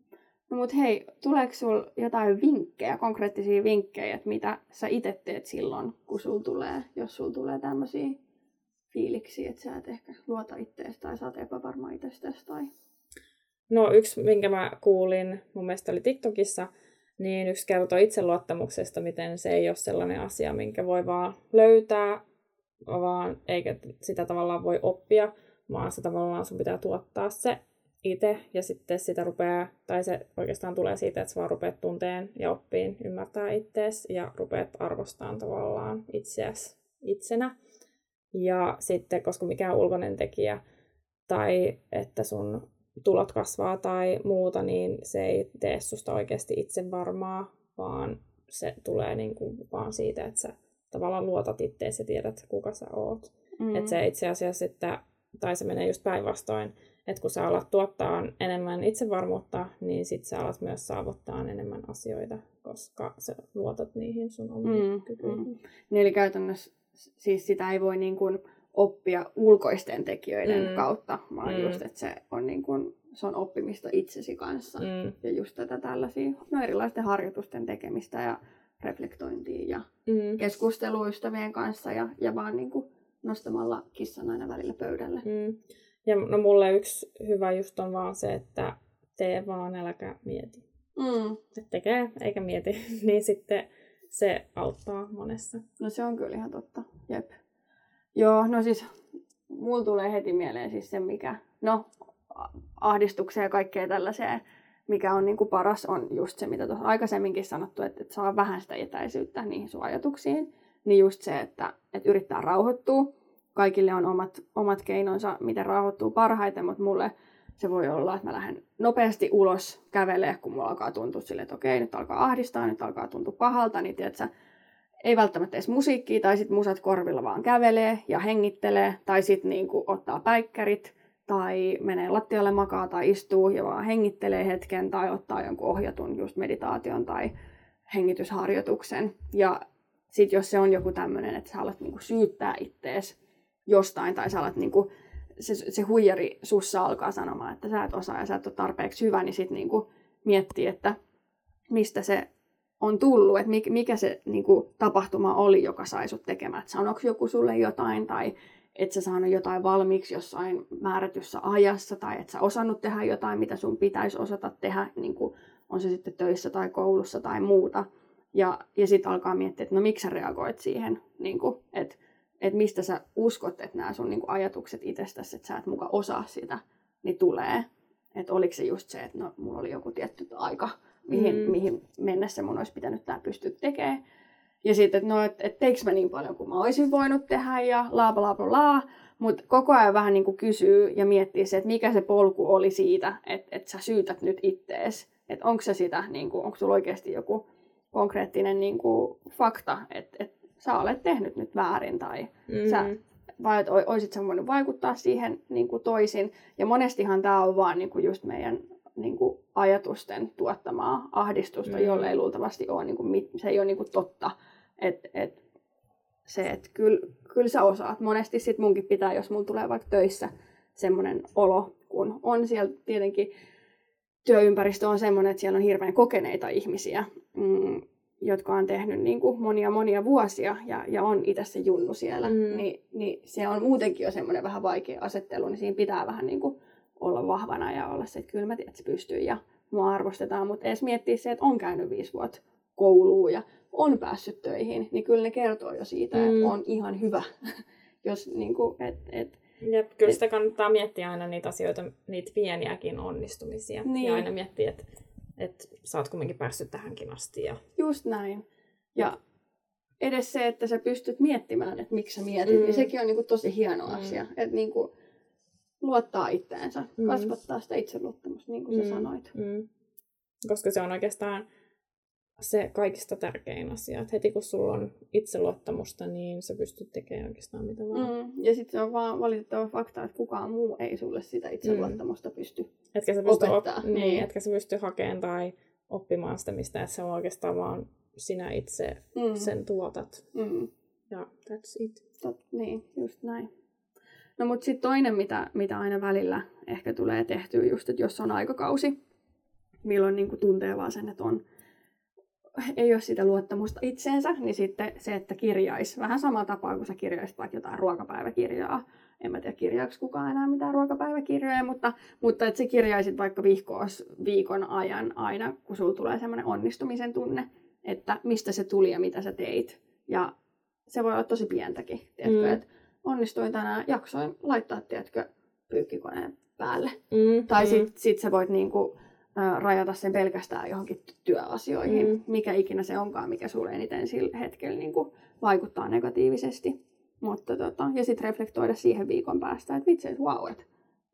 No mut hei, tuleeko sul jotain vinkkejä, konkreettisia vinkkejä, että mitä sä itse teet silloin, kun sul tulee, jos sul tulee tämmöisiä fiiliksiä, että sä et ehkä luota ittees tai sä oot epävarma itsestäsi tai... No yksi, minkä mä kuulin, mun mielestä oli TikTokissa, niin yksi kertoi itseluottamuksesta, miten se ei ole sellainen asia, minkä voi vaan löytää, vaan eikä sitä tavallaan voi oppia, vaan se tavallaan sun pitää tuottaa se itse ja sitten sitä rupeaa, tai se oikeastaan tulee siitä, että sä vaan rupeat tunteen ja oppiin ymmärtää ittees ja rupeat arvostamaan tavallaan itseäsi itsenä. Ja sitten, koska mikään ulkoinen tekijä tai että sun tulot kasvaa tai muuta, niin se ei tee susta oikeasti itse varmaa, vaan se tulee niin kuin vaan siitä, että sä tavallaan luotat itteesi ja tiedät, kuka sä oot. Mm. Että se itse asiassa, että, tai se menee just päinvastoin, että kun sä alat tuottaa enemmän itsevarmuutta, niin sit sä alat myös saavuttaa enemmän asioita, koska sä luotat niihin sun omiin mm, kykyihin. Mm. Niin eli käytännössä siis sitä ei voi niin kuin oppia ulkoisten tekijöiden mm. kautta, vaan mm. just, että se on, niin kuin, se on oppimista itsesi kanssa. Mm. Ja just tätä tällaisia no erilaisten harjoitusten tekemistä ja reflektointia ja mm. keskustelua ystävien kanssa ja, ja vaan niin kuin nostamalla kissan aina välillä pöydälle. Mm. Ja no mulle yksi hyvä just on vaan se, että tee vaan, äläkä mieti. Mm. Et tekee eikä mieti, niin sitten se auttaa monessa. No se on kyllä ihan totta, jep. Joo, no siis mulla tulee heti mieleen siis se, mikä, no ahdistuksia ja kaikkea tällaiseen, mikä on niin kuin paras, on just se, mitä tuossa aikaisemminkin sanottu, että, että saa vähän sitä etäisyyttä niihin sun ajatuksiin. Niin just se, että, että yrittää rauhoittua. Kaikille on omat, omat keinonsa, miten rauhoittuu parhaiten, mutta mulle se voi olla, että mä lähden nopeasti ulos kävelee, kun mulla alkaa tuntua sille, että okei, nyt alkaa ahdistaa, nyt alkaa tuntua pahalta, niin tiedätkö, ei välttämättä edes musiikkia, tai sitten musat korvilla vaan kävelee ja hengittelee, tai sitten niinku ottaa päikkärit, tai menee lattialle makaa tai istuu ja vaan hengittelee hetken, tai ottaa jonkun ohjatun just meditaation tai hengitysharjoituksen. Ja sitten jos se on joku tämmöinen, että sä alat niinku syyttää ittees jostain, tai sä alat niinku, se, se huijari sussa alkaa sanomaan, että sä et osaa ja sä et ole tarpeeksi hyvä, niin sitten niinku miettii, että mistä se on tullut, että mikä se niin kuin, tapahtuma oli, joka sai sut tekemään. Että sanoiko joku sulle jotain tai et sä saanut jotain valmiiksi jossain määrätyssä ajassa tai et sä osannut tehdä jotain, mitä sun pitäisi osata tehdä, niin kuin, on se sitten töissä tai koulussa tai muuta. Ja, ja sitten alkaa miettiä, että no miksi sä reagoit siihen, niin kuin, että et mistä sä uskot, että nämä sun niin kuin, ajatukset itsestäsi, että sä et muka osaa sitä, niin tulee. Että oliko se just se, että no, mulla oli joku tietty aika, mihin, mm. mihin mennessä mun olisi pitänyt tämä pystyä tekemään. Ja sitten, että no, että et teikö mä niin paljon kuin mä olisin voinut tehdä ja la bla bla bla. Mutta koko ajan vähän niin kuin kysyy ja miettii se, että mikä se polku oli siitä, että, että sä syytät nyt ittees. Että onko se sitä, niin kuin, onko sulla oikeasti joku konkreettinen niin kuin, fakta, että, että sä olet tehnyt nyt väärin tai mm-hmm. sä, vai että oisit sä voinut vaikuttaa siihen niin kuin toisin. Ja monestihan tämä on vaan niin kuin just meidän niin kuin ajatusten tuottamaa ahdistusta, mm. jolle ei luultavasti ole, niin kuin, se ei ole niin kuin totta. Et, et, se, että kyllä, kyllä sä osaat. Monesti sit munkin pitää, jos mun tulee vaikka töissä semmoinen olo, kun on siellä tietenkin työympäristö on semmoinen, että siellä on hirveän kokeneita ihmisiä, mm, jotka on tehnyt niin kuin monia monia vuosia ja, ja on itse se junnu siellä, mm. niin, niin se on muutenkin jo semmoinen vähän vaikea asettelu, niin siinä pitää vähän niin kuin olla vahvana ja olla se, että kyllä mä tiedän, että se pystyy ja mua arvostetaan, mutta edes miettiä se, että on käynyt viisi vuotta kouluun ja on päässyt töihin, niin kyllä ne kertoo jo siitä, mm. että on ihan hyvä. Jos niin kuin, et, et, Jep, kyllä et, sitä kannattaa miettiä aina niitä asioita, niitä pieniäkin onnistumisia. Niin. Ja aina miettiä, että et sä oot kumminkin päässyt tähänkin asti. Ja... Just näin. Ja edes se, että sä pystyt miettimään, että miksi sä mietit, niin mm. niin sekin on niin kuin tosi hieno mm. asia. Että niin kuin, luottaa itteensä, mm. kasvattaa sitä itseluottamusta, niin kuin mm. sä sanoit. Mm. Koska se on oikeastaan se kaikista tärkein asia. Että heti kun sulla on itseluottamusta, niin sä pystyt tekemään oikeastaan mitä vaan. Mm. Ja sitten se on vaan valitettava fakta, että kukaan muu ei sulle sitä itseluottamusta mm. pysty etkä sä pysty opettaa. Op- niin, niin, etkä sä pysty hakemaan tai oppimaan sitä mistä, että se on oikeastaan vaan sinä itse mm. sen tuotat. Mm. Ja that's it. Tot, niin, just näin. No mutta sitten toinen, mitä, mitä aina välillä ehkä tulee tehtyä, just että jos on aikakausi, milloin niin kuin tuntee vaan sen, että on, ei ole sitä luottamusta itseensä, niin sitten se, että kirjaisi vähän samaa tapaa kuin sä kirjaisit vaikka jotain ruokapäiväkirjaa. En mä tiedä, kirjaako kukaan enää mitään ruokapäiväkirjoja, mutta, mutta että sä kirjaisit vaikka vihkoos viikon ajan aina, kun sulla tulee semmoinen onnistumisen tunne, että mistä se tuli ja mitä sä teit. Ja se voi olla tosi pientäkin, tiedätkö, mm. että onnistuin tänään, jaksoin laittaa, tiedätkö, pyykkikoneen päälle. Mm, tai mm. sit, sit sä voit niinku, ä, rajata sen pelkästään johonkin työasioihin, mm. mikä ikinä se onkaan, mikä sulle eniten sillä hetkellä niinku, vaikuttaa negatiivisesti. Mutta tota, ja sitten reflektoida siihen viikon päästä, että vitsi, että wow, että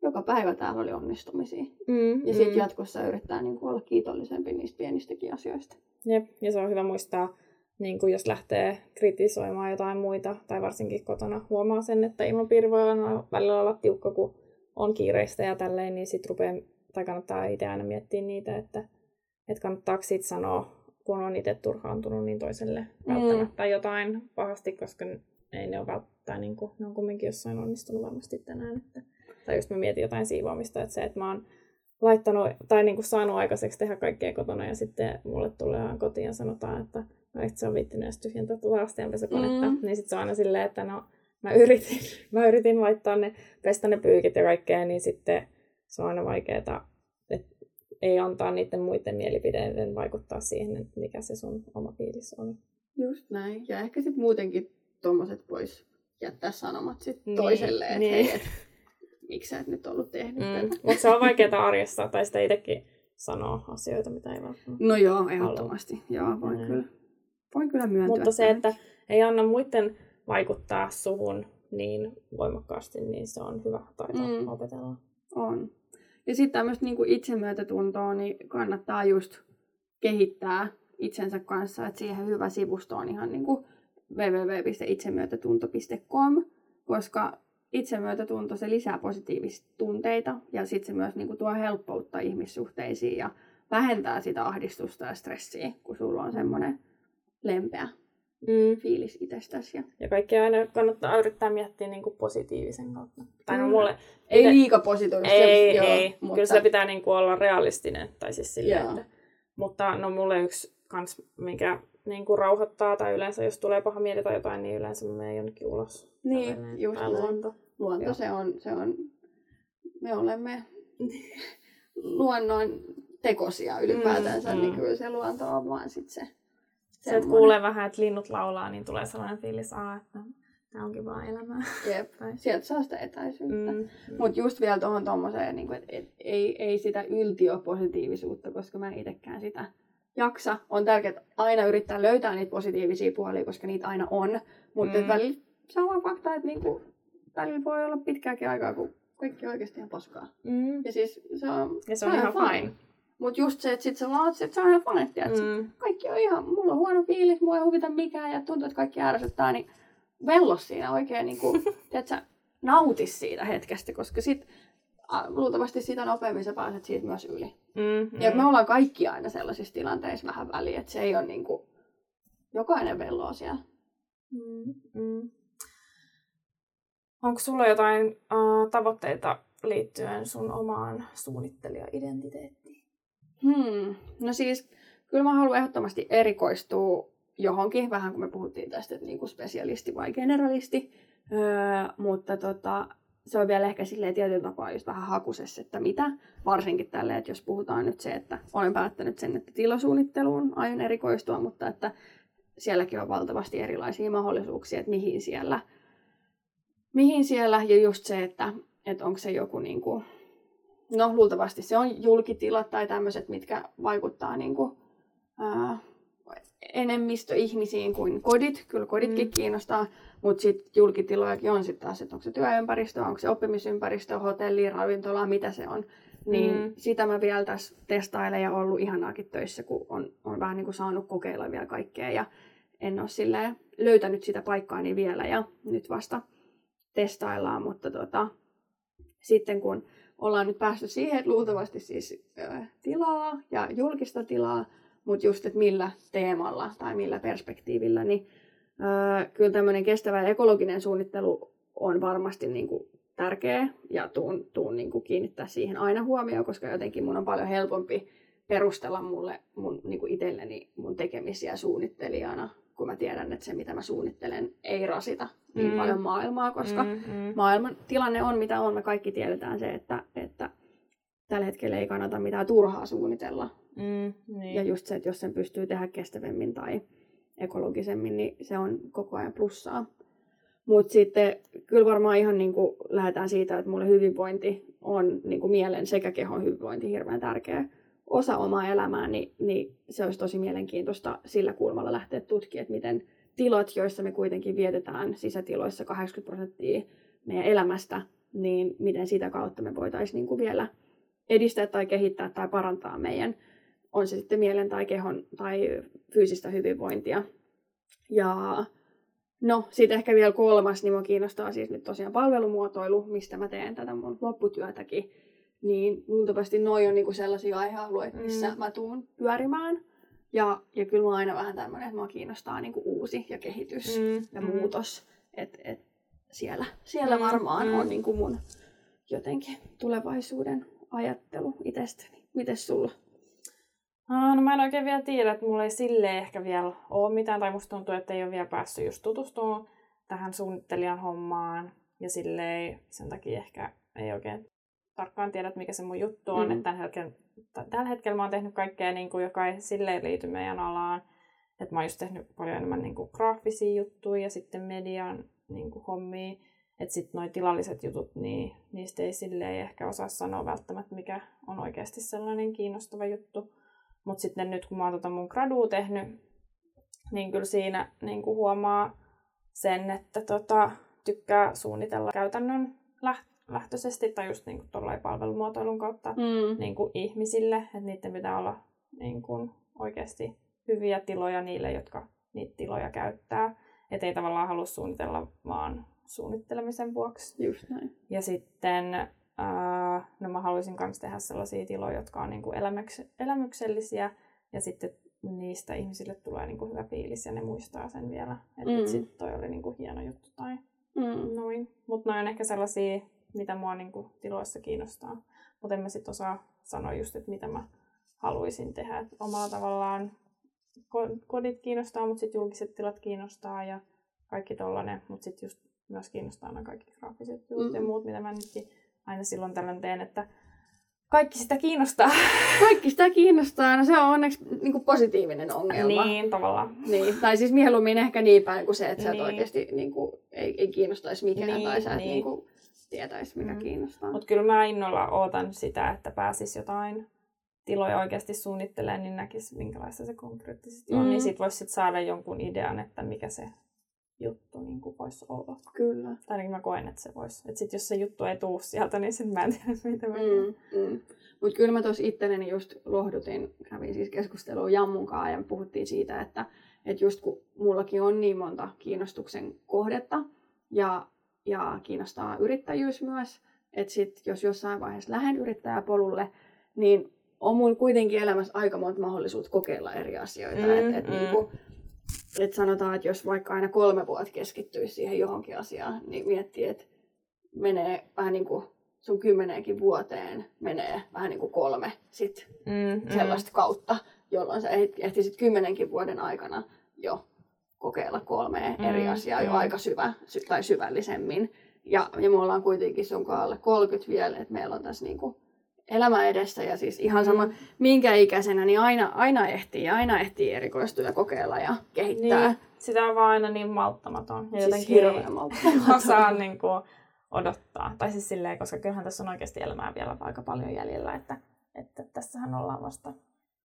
joka päivä täällä oli onnistumisia. Mm, ja sitten mm. jatkossa yrittää niin kuin, olla kiitollisempi niistä pienistäkin asioista. Jep, ja se on hyvä muistaa niin kuin jos lähtee kritisoimaan jotain muita, tai varsinkin kotona huomaa sen, että ilmapiiri voi olla välillä olla tiukka, kun on kiireistä ja tälleen, niin sitten rupeaa, tai kannattaa itse aina miettiä niitä, että, että kannattaako sitten sanoa, kun on itse turhaantunut, niin toiselle mm. välttämättä jotain pahasti, koska ei ne ole välttämättä, niin kuin, ne on kumminkin jossain onnistunut varmasti tänään. Että, tai just mä mietin jotain siivoamista, että se, että mä oon laittanut tai niin kuin saanut aikaiseksi tehdä kaikkea kotona ja sitten mulle tulee kotiin ja sanotaan, että no et se on viittinyt edes tyhjentää tuota astianpesukonetta. Mm. Niin sitten se on aina silleen, että no mä yritin, mä yritin laittaa ne, pestä ne pyykit ja kaikkea, niin sitten se on aina vaikeaa, että ei antaa niiden muiden mielipideiden vaikuttaa siihen, että mikä se sun oma fiilis on. Just näin. Ja ehkä sitten muutenkin tuommoiset voisi jättää sanomat sit niin, toiselle, että niin. hei, et, miksi sä et nyt ollut tehnyt mm. Mutta se on vaikeaa arjessa, tai sitä itsekin sanoa asioita, mitä ei välttämättä No joo, ehdottomasti. Joo, voin, mm. kyllä, voin kyllä myöntyä. Mutta se, että ei anna muiden vaikuttaa suhun niin voimakkaasti, niin se on hyvä taito mm. opetella. On. Ja sitten tämmöistä niinku itsemyötätuntoa, niin kannattaa just kehittää itsensä kanssa, että siihen hyvä sivusto on ihan niinku www.itsemyötätunto.com, koska itsemyötätunto se lisää positiivisia tunteita ja sitten se myös niinku tuo helppoutta ihmissuhteisiin ja vähentää sitä ahdistusta ja stressiä, kun sulla on semmoinen lempeä mm. fiilis itsestäsi. Ja... ja kaikki aina kannattaa yrittää miettiä niin kuin positiivisen kautta. Tai no mulle, ei ite... liika positiivista. Ei, joo, ei. Mutta... Kyllä se pitää niin kuin olla realistinen. Tai siis silleen, että... Mutta no mulle yksi kans, mikä niin kuin rauhoittaa, tai yleensä jos tulee paha mieli tai jotain, niin yleensä mä menen jonnekin ulos. Niin, Tällainen, just näin. luonto. Luonto, se on, se on, me olemme luonnon tekosia ylipäätänsä, mm, niin mm. kyllä se luonto on vaan sit se se, että kuulee vähän, että linnut laulaa, niin tulee sellainen fiilis, Aa, että tämä onkin vaan elämää. Jep, sieltä saa sitä etäisyyttä. Mm, mm. Mutta just vielä tuohon tuommoiseen, niin että et, ei, ei sitä yltiöpositiivisuutta, koska mä itsekään sitä jaksa. On tärkeää aina yrittää löytää niitä positiivisia puolia, koska niitä aina on. Mutta mm. välillä se on fakta, että niinku, välillä voi olla pitkääkin aikaa, kun kaikki oikeasti ihan paskaa. Mm. Ja siis se on, ja se on ihan fine. fine. Mutta just se, että sit sä laat, että se on ihan fanetti, että mm. kaikki on ihan, mulla on huono fiilis, mua ei huvita mikään ja tuntuu, että kaikki ärsyttää, niin vellos siinä oikein niin kuin, tiedätkö, nauti siitä hetkestä, koska sit luultavasti siitä nopeammin sä pääset siitä myös yli. Mm, ja me ollaan kaikki aina sellaisissa tilanteissa vähän väliä, että se ei ole niin kuin, jokainen velloo siellä. Mm, mm. Onko sulla jotain uh, tavoitteita liittyen sun omaan suunnittelijaidentiteettiin? Hmm. No siis, kyllä mä haluan ehdottomasti erikoistua johonkin, vähän kun me puhuttiin tästä, että niin kuin spesialisti vai generalisti. Öö, mutta tota, se on vielä ehkä silleen tietyllä tapaa just vähän hakusessa, että mitä. Varsinkin tälleen, että jos puhutaan nyt se, että olen päättänyt sen, että tilasuunnitteluun aion erikoistua, mutta että sielläkin on valtavasti erilaisia mahdollisuuksia, että mihin siellä, mihin siellä ja just se, että, että onko se joku niin kuin, no luultavasti se on julkitilat tai tämmöiset, mitkä vaikuttaa niin kuin, ää, enemmistö ihmisiin kuin kodit. Kyllä koditkin mm. kiinnostaa, mutta sitten julkitilojakin on sitten taas, että onko se työympäristö, onko se oppimisympäristö, hotelli, ravintola, mitä se on. Niin mm. sitä mä vielä tässä testailen ja ollut ihanaakin töissä, kun on, on vähän niin kuin saanut kokeilla vielä kaikkea ja en ole silleen löytänyt sitä paikkaani vielä ja nyt vasta testaillaan, mutta tota, sitten kun ollaan nyt päästy siihen, että luultavasti siis tilaa ja julkista tilaa, mutta just, että millä teemalla tai millä perspektiivillä, niin äh, kyllä tämmöinen kestävä ekologinen suunnittelu on varmasti niin kuin, tärkeä ja tuun, tuun niin kuin, kiinnittää siihen aina huomioon, koska jotenkin mun on paljon helpompi perustella mulle mun, niin kuin itselleni mun tekemisiä suunnittelijana, kun mä tiedän, että se mitä mä suunnittelen ei rasita niin mm. paljon maailmaa, koska mm, mm. maailman tilanne on mitä on. Me kaikki tiedetään se, että, että tällä hetkellä ei kannata mitään turhaa suunnitella. Mm, niin. Ja just se, että jos sen pystyy tehdä kestävämmin tai ekologisemmin, niin se on koko ajan plussaa. Mutta sitten kyllä varmaan ihan niin kuin lähdetään siitä, että mulle hyvinvointi on niin kuin mielen sekä kehon hyvinvointi hirveän tärkeä osa omaa elämää, niin, niin se olisi tosi mielenkiintoista sillä kulmalla lähteä tutkimaan, että miten tilat, joissa me kuitenkin vietetään sisätiloissa 80 prosenttia meidän elämästä, niin miten sitä kautta me voitaisiin niin kuin vielä edistää tai kehittää tai parantaa meidän, on se sitten mielen tai kehon tai fyysistä hyvinvointia. Ja no, sitten ehkä vielä kolmas, niin mua kiinnostaa siis nyt tosiaan palvelumuotoilu, mistä mä teen tätä mun lopputyötäkin. Niin luultavasti noi on niinku sellaisia aihealueita, missä mm. mä tuun pyörimään. Ja, ja kyllä mä aina vähän tämmöinen, että mua kiinnostaa niinku uusi ja kehitys mm. ja mm. muutos. Että et siellä, siellä mm. varmaan mm. on niinku mun jotenkin tulevaisuuden ajattelu itsestäni. Mites sulla? No mä en oikein vielä tiedä, että mulla ei sille ehkä vielä ole mitään, tai musta tuntuu, että ei ole vielä päässyt just tutustumaan tähän suunnittelijan hommaan, ja silleen sen takia ehkä ei oikein tarkkaan tiedä, että mikä se mun juttu on, mm. että tämän hetkellä, tällä hetkellä mä oon tehnyt kaikkea, niin kuin, joka ei silleen liity meidän alaan, että mä oon just tehnyt paljon enemmän niin kuin, graafisia juttuja ja sitten median niin kuin, hommia, että sitten noi tilalliset jutut, niin niistä ei silleen ehkä osaa sanoa välttämättä, mikä on oikeasti sellainen kiinnostava juttu. Mutta sitten nyt kun mä oon tota mun gradua tehnyt, niin kyllä siinä niin kuin huomaa sen, että tota, tykkää suunnitella käytännön lähtöisesti tai just niin kuin palvelumuotoilun kautta mm. niin kuin ihmisille, että niiden pitää olla niin kuin oikeasti hyviä tiloja niille, jotka niitä tiloja käyttää. Että ei tavallaan halua suunnitella vaan suunnittelemisen vuoksi. Just näin. Ja sitten Uh, no mä haluaisin myös tehdä sellaisia tiloja, jotka on niinku elämyks- elämyksellisiä ja sitten niistä ihmisille tulee niinku hyvä fiilis ja ne muistaa sen vielä, että mm. sitten toi oli niinku hieno juttu tai mm. noin. Mutta noin on ehkä sellaisia, mitä mua niinku tiloissa kiinnostaa. Mutta en mä sitten osaa sanoa just, että mitä mä haluaisin tehdä. Et omalla tavallaan kodit kiinnostaa, mutta sitten julkiset tilat kiinnostaa ja kaikki tollanen. Mutta sitten just myös kiinnostaa nämä kaikki graafiset jutut mm. ja muut, mitä mä nytkin aina silloin tällöin teen, että kaikki sitä kiinnostaa. Kaikki sitä kiinnostaa, no se on onneksi niin kuin positiivinen ongelma. Niin, tavallaan. Niin, tai siis mieluummin ehkä niin päin kuin se, että niin. sä et niin. oikeasti niin kuin, ei, ei kiinnostaisi mikään niin, tai sä et niin. niin kuin, tietäisi, mikä mm. kiinnostaa. Mutta kyllä mä innolla ootan sitä, että pääsis jotain tiloja oikeasti suunnittelemaan, niin näkisi minkälaista se konkreettisesti mm. on. Niin sit voisi sit saada jonkun idean, että mikä se juttu niin kuin voisi olla. Kyllä. Tai ainakin mä koen, että se voisi. Että sit jos se juttu ei tuu sieltä, niin sitten mä en tiedä, mitä mä mm, mm. Mutta kyllä mä tuossa itselleni just lohdutin, kävin siis keskustelua Jammun kanssa ja puhuttiin siitä, että, että just kun mullakin on niin monta kiinnostuksen kohdetta ja, ja kiinnostaa yrittäjyys myös, että sit jos jossain vaiheessa lähden yrittäjäpolulle, niin on mulla kuitenkin elämässä aika monta mahdollisuutta kokeilla eri asioita. Mm, et, et mm. niinku, et sanotaan, että jos vaikka aina kolme vuotta keskittyisi siihen johonkin asiaan, niin miettii, että menee vähän niin kuin sun kymmeneenkin vuoteen menee vähän niin kuin kolme sit mm, sellaista mm. kautta, jolloin sä ehtisit kymmenenkin vuoden aikana jo kokeilla kolmea mm, eri asiaa mm. jo aika syvä sy- tai syvällisemmin. Ja, ja me ollaan kuitenkin sun alle 30 vielä, että meillä on tässä niin kuin elämä edessä ja siis ihan sama mm. minkä ikäisenä, niin aina, aina ehtii aina ehtii erikoistua ja kokeilla ja kehittää. Niin, sitä on vaan aina niin malttamaton. Ja siis hirveän malttamaton. osaa niin kuin odottaa. Tai siis silleen, koska kyllähän tässä on oikeasti elämää vielä aika paljon jäljellä, että, että tässähän ollaan vasta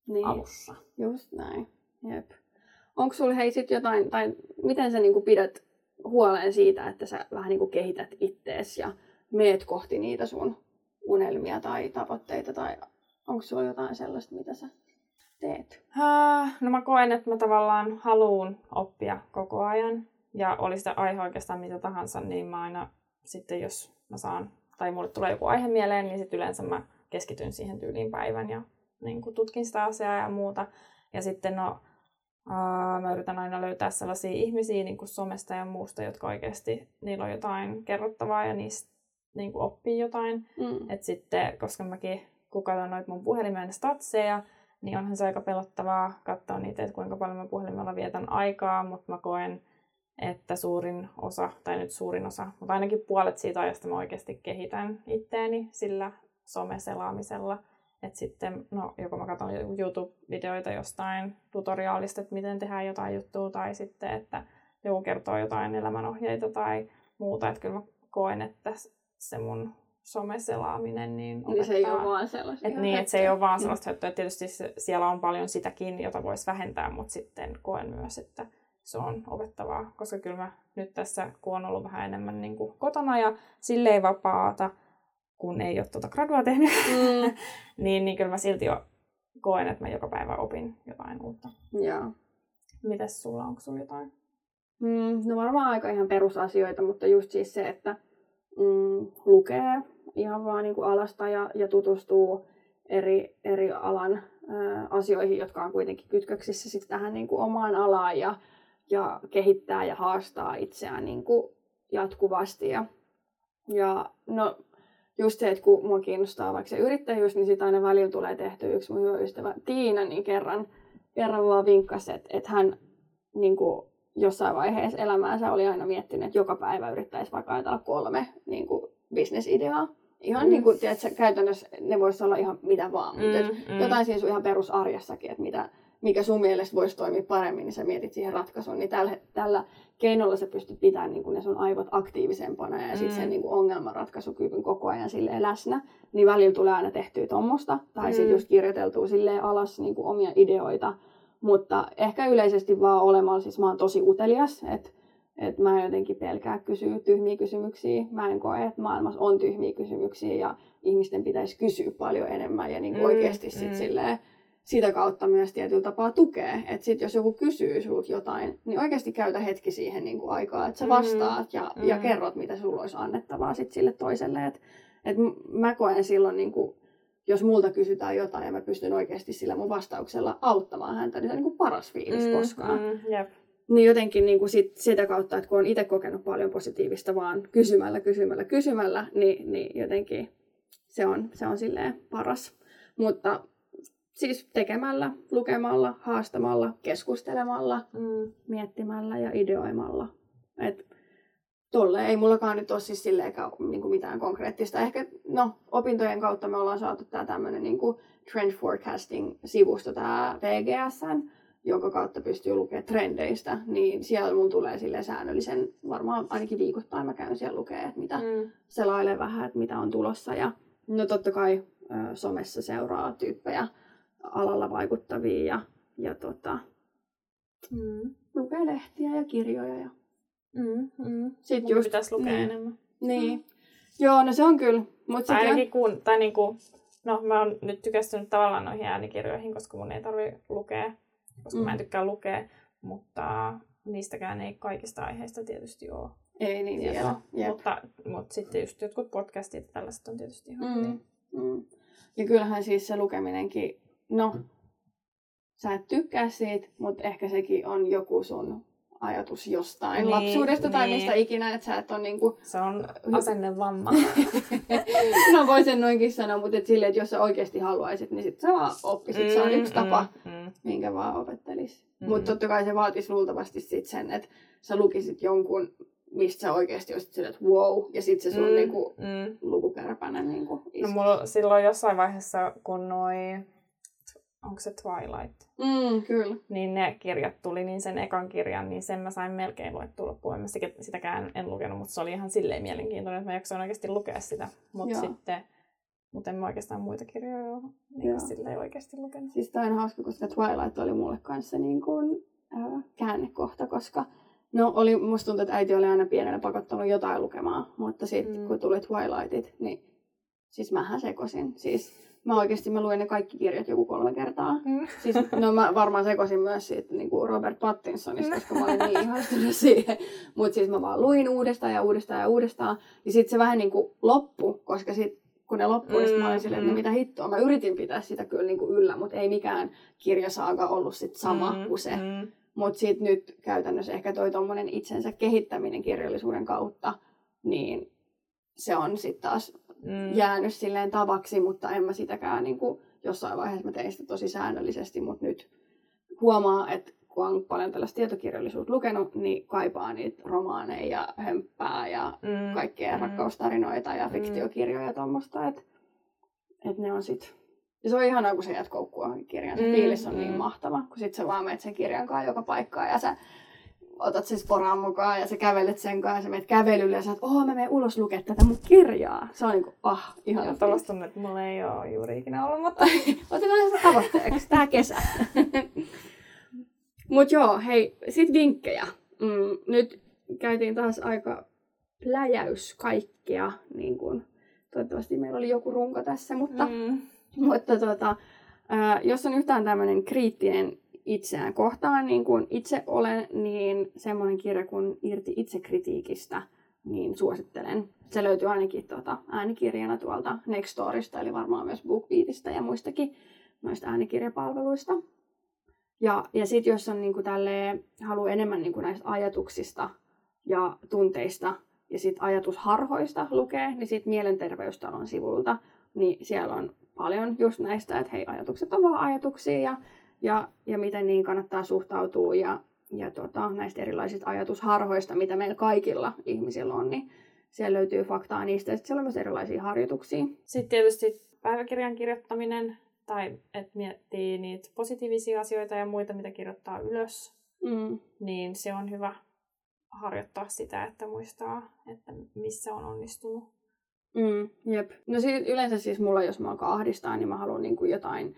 niin. alussa. Just näin. Jep. Onko sulla hei sit jotain, tai miten sä niinku pidät huolen siitä, että sä vähän niinku kehität ittees ja meet kohti niitä sun unelmia tai tavoitteita tai onko sulla jotain sellaista, mitä sä teet? No mä koen, että mä tavallaan haluan oppia koko ajan ja oli sitä aihe oikeastaan mitä tahansa, niin mä aina sitten jos mä saan tai mulle tulee joku aihe mieleen, niin sitten yleensä mä keskityn siihen tyyliin päivän ja niin tutkin sitä asiaa ja muuta. Ja sitten no, mä yritän aina löytää sellaisia ihmisiä niin kuin somesta ja muusta, jotka oikeasti niillä on jotain kerrottavaa ja niistä niin kuin oppii jotain. Mm. Et sitten, koska mäkin kun katson noita mun puhelimen statseja, niin onhan se aika pelottavaa katsoa niitä, että kuinka paljon mä puhelimella vietän aikaa, mutta mä koen, että suurin osa, tai nyt suurin osa, mutta ainakin puolet siitä ajasta mä oikeasti kehitän itteeni sillä someselaamisella. Että sitten, no joko mä katson YouTube-videoita jostain tutoriaalista, että miten tehdään jotain juttua, tai sitten, että joku kertoo jotain elämänohjeita tai muuta. Että kyllä mä koen, että se mun someselaaminen niin opettaa. Niin se ei ole vaan sellaista. Et niin, että se ei ole vaan sellaista että Tietysti siellä on paljon sitäkin, jota voisi vähentää, mutta sitten koen myös, että se on opettavaa. Koska kyllä mä nyt tässä, kun on ollut vähän enemmän niin kuin kotona ja silleen vapaata, kun ei ole tuota gradua tehnyt, mm. niin, niin kyllä mä silti jo koen, että mä joka päivä opin jotain uutta. Joo. Mites sulla, onko sulla jotain? Mm, no varmaan aika ihan perusasioita, mutta just siis se, että mm, lukee ihan vaan niin kuin alasta ja, ja tutustuu eri, eri alan ä, asioihin, jotka on kuitenkin kytköksissä sit tähän niin kuin omaan alaan ja, ja kehittää ja haastaa itseään niin kuin jatkuvasti. Ja, ja no, just se, että kun mua kiinnostaa vaikka se yrittäjyys, niin sitä aina välillä tulee tehty yksi mun hyvä ystävä Tiina, niin kerran, kerran vaan vinkkasi, että, että hän niin kuin, jossain vaiheessa elämäänsä oli aina miettinyt, että joka päivä yrittäisi vaikka ajatella kolme niin kuin, bisnesideaa. Ihan mm. niin kuin, tiedätkö, käytännössä ne voisi olla ihan mitä vaan, mutta mm, mm. jotain siis ihan perusarjessakin, että mitä, mikä sun mielestä voisi toimia paremmin, niin sä mietit siihen ratkaisuun, niin tällä, tällä keinolla sä pystyt pitämään niin ne sun aivot aktiivisempana ja mm. sitten sen niin kuin ongelmanratkaisukyvyn koko ajan silleen läsnä, niin välillä tulee aina tehtyä tuommoista, tai mm. sitten just kirjoiteltua silleen alas niin kuin omia ideoita, mutta ehkä yleisesti vaan olemalla, siis mä oon tosi utelias, että et mä jotenkin pelkää kysyä tyhmiä kysymyksiä. Mä en koe, että maailmassa on tyhmiä kysymyksiä ja ihmisten pitäisi kysyä paljon enemmän ja niin mm, oikeasti sit mm. silleen, sitä kautta myös tietyllä tapaa tukee. Että sit jos joku kysyy sulta jotain, niin oikeasti käytä hetki siihen niin kuin aikaa, että sä mm. vastaat ja, mm. ja kerrot, mitä sulla olisi annettavaa sit sille toiselle. Että et mä koen silloin, niin kuin, jos multa kysytään jotain ja mä pystyn oikeasti sillä mun vastauksella auttamaan häntä, niin se on niin kuin paras fiilis mm, koskaan. Mm, yep. Niin jotenkin niin kuin sit, sitä kautta, että kun on itse kokenut paljon positiivista vaan kysymällä, kysymällä, kysymällä, niin, niin jotenkin se on, se on silleen paras. Mutta siis tekemällä, lukemalla, haastamalla, keskustelemalla, mm. miettimällä ja ideoimalla. Et tolle ei mullakaan nyt ole siis silleenkään niin kuin mitään konkreettista. Ehkä no, opintojen kautta me ollaan saatu tämä tämmöinen niin trend forecasting-sivusto, tämä PGSN, jonka kautta pystyy lukemaan trendeistä, niin siellä mun tulee sille säännöllisen, varmaan ainakin viikoittain mä käyn siellä lukea, että mitä mm. selailee vähän, että mitä on tulossa. Ja no totta kai ö, somessa seuraa tyyppejä alalla vaikuttavia ja, ja tota, mm. lukee lehtiä ja kirjoja. Ja... Mm, mm. Sitten just, pitäisi lukea niin, enemmän. Niin. Mm. Joo, no se on kyllä. Mut tai ainakin on... kun, tai niinku, no mä oon nyt tykästynyt tavallaan noihin äänikirjoihin, koska mun ei tarvi lukea koska mm. mä en mm. tykkää lukea, mutta niistäkään ei kaikista aiheista tietysti ole. Ei niin vielä. Mutta, mutta sitten just jotkut podcastit ja tällaiset on tietysti ihan mm. Niin. Mm. Ja kyllähän siis se lukeminenkin, no, sä et tykkää siitä, mutta ehkä sekin on joku sun ajatus jostain niin, lapsuudesta niin. tai mistä ikinä, että sä et ole niinku... Se on asennevamma. no voi sen noinkin sanoa, mutta et sille, että jos sä oikeasti haluaisit, niin sit sä vaan oppisit. Mm, se on yksi mm, tapa, mm. minkä vaan opettelis. Mm. Mutta totta kai se vaatisi luultavasti sit sen, että sä lukisit jonkun mistä sä oikeasti olisit sille, että wow, ja sitten se sun mm, niinku, mm. lukukärpänen niinku No mulla silloin jossain vaiheessa, kun noi onko se Twilight? Mm, kyllä. Niin ne kirjat tuli, niin sen ekan kirjan, niin sen mä sain melkein luettua loppuun. Mä sitäkään en lukenut, mutta se oli ihan silleen mielenkiintoinen, että mä jaksoin oikeasti lukea sitä. Mutta sitten, mutta en mä oikeastaan muita kirjoja ole niin silleen oikeasti lukenut. Siis toi on hauska, koska Twilight oli mulle kanssa niin kuin, äh, käännekohta, koska No oli, musta tuntuu, että äiti oli aina pienenä pakottanut jotain lukemaan, mutta sitten mm. kun tuli Twilightit, niin siis mähän sekosin. Siis Mä oikeasti mä luin ne kaikki kirjat joku kolme kertaa. Mm. Siis, no mä varmaan sekoisin myös siitä niin kuin Robert Pattinsonista, koska mä olin niin ihastunut siihen. Mutta siis mä vaan luin uudestaan ja uudestaan ja uudestaan. Ja sitten se vähän niin kuin loppu, koska sit, kun ne loppui, mm, mä olin silleen, että no mm. mitä hittoa. Mä yritin pitää sitä kyllä niin kuin yllä, mutta ei mikään kirjasaaga ollut sit sama mm, kuin se. Mm. Mutta sitten nyt käytännössä ehkä toi tommonen itsensä kehittäminen kirjallisuuden kautta, niin se on sitten taas mm. jäänyt silleen tavaksi, mutta en mä sitäkään niin kuin, jossain vaiheessa mä tein sitä tosi säännöllisesti, mutta nyt huomaa, että kun on paljon tällaista tietokirjallisuutta lukenut, niin kaipaa niitä romaaneja ja hömppää ja mm. kaikkea mm. rakkaustarinoita ja mm. fiktiokirjoja ja tuommoista, että et ne on sit... Ja se on ihanaa, kun sä jäät koukkua kirjan. Se mm. fiilis on niin mm. niin mahtava, kun sit sä vaan menet sen kirjan kanssa joka paikkaan ja sä otat sen sporaan mukaan ja sä kävelet sen kanssa ja sä menet kävelylle ja sä oot, mä menen ulos lukea tätä mun kirjaa. Se on niinku, ah, ihan Ja tuollaista että mulla ei ole juuri ikinä ollut, mutta... Otetaan se tavoitteeksi, tää kesä. Mut joo, hei, sit vinkkejä. Mm, nyt käytiin taas aika pläjäys kaikkea, niin kun, toivottavasti meillä oli joku runko tässä, mutta, mm. mutta tota, ää, jos on yhtään tämmöinen kriittinen itseään kohtaan, niin kuin itse olen, niin semmoinen kirja kuin Irti itsekritiikistä, niin suosittelen. Se löytyy ainakin tuota, äänikirjana tuolta Nextorista, eli varmaan myös BookBeatista ja muistakin noista äänikirjapalveluista. Ja, ja sitten jos on niin kuin tälleen, haluaa enemmän niin kuin näistä ajatuksista ja tunteista ja sitten ajatusharhoista lukee, niin sitten Mielenterveystalon sivulta, niin siellä on paljon just näistä, että hei, ajatukset on vaan ajatuksia ja, ja, ja miten niin kannattaa suhtautua ja, ja tota, näistä erilaisista ajatusharhoista, mitä meillä kaikilla ihmisillä on, niin siellä löytyy faktaa niistä sitten siellä on myös erilaisia harjoituksia. Sitten tietysti päiväkirjan kirjoittaminen tai että miettii niitä positiivisia asioita ja muita, mitä kirjoittaa ylös, Mm. niin se on hyvä harjoittaa sitä, että muistaa, että missä on onnistunut. Mm, jep. No siis yleensä siis mulla, jos mä alkaa ahdistaa, niin mä haluan niin kuin jotain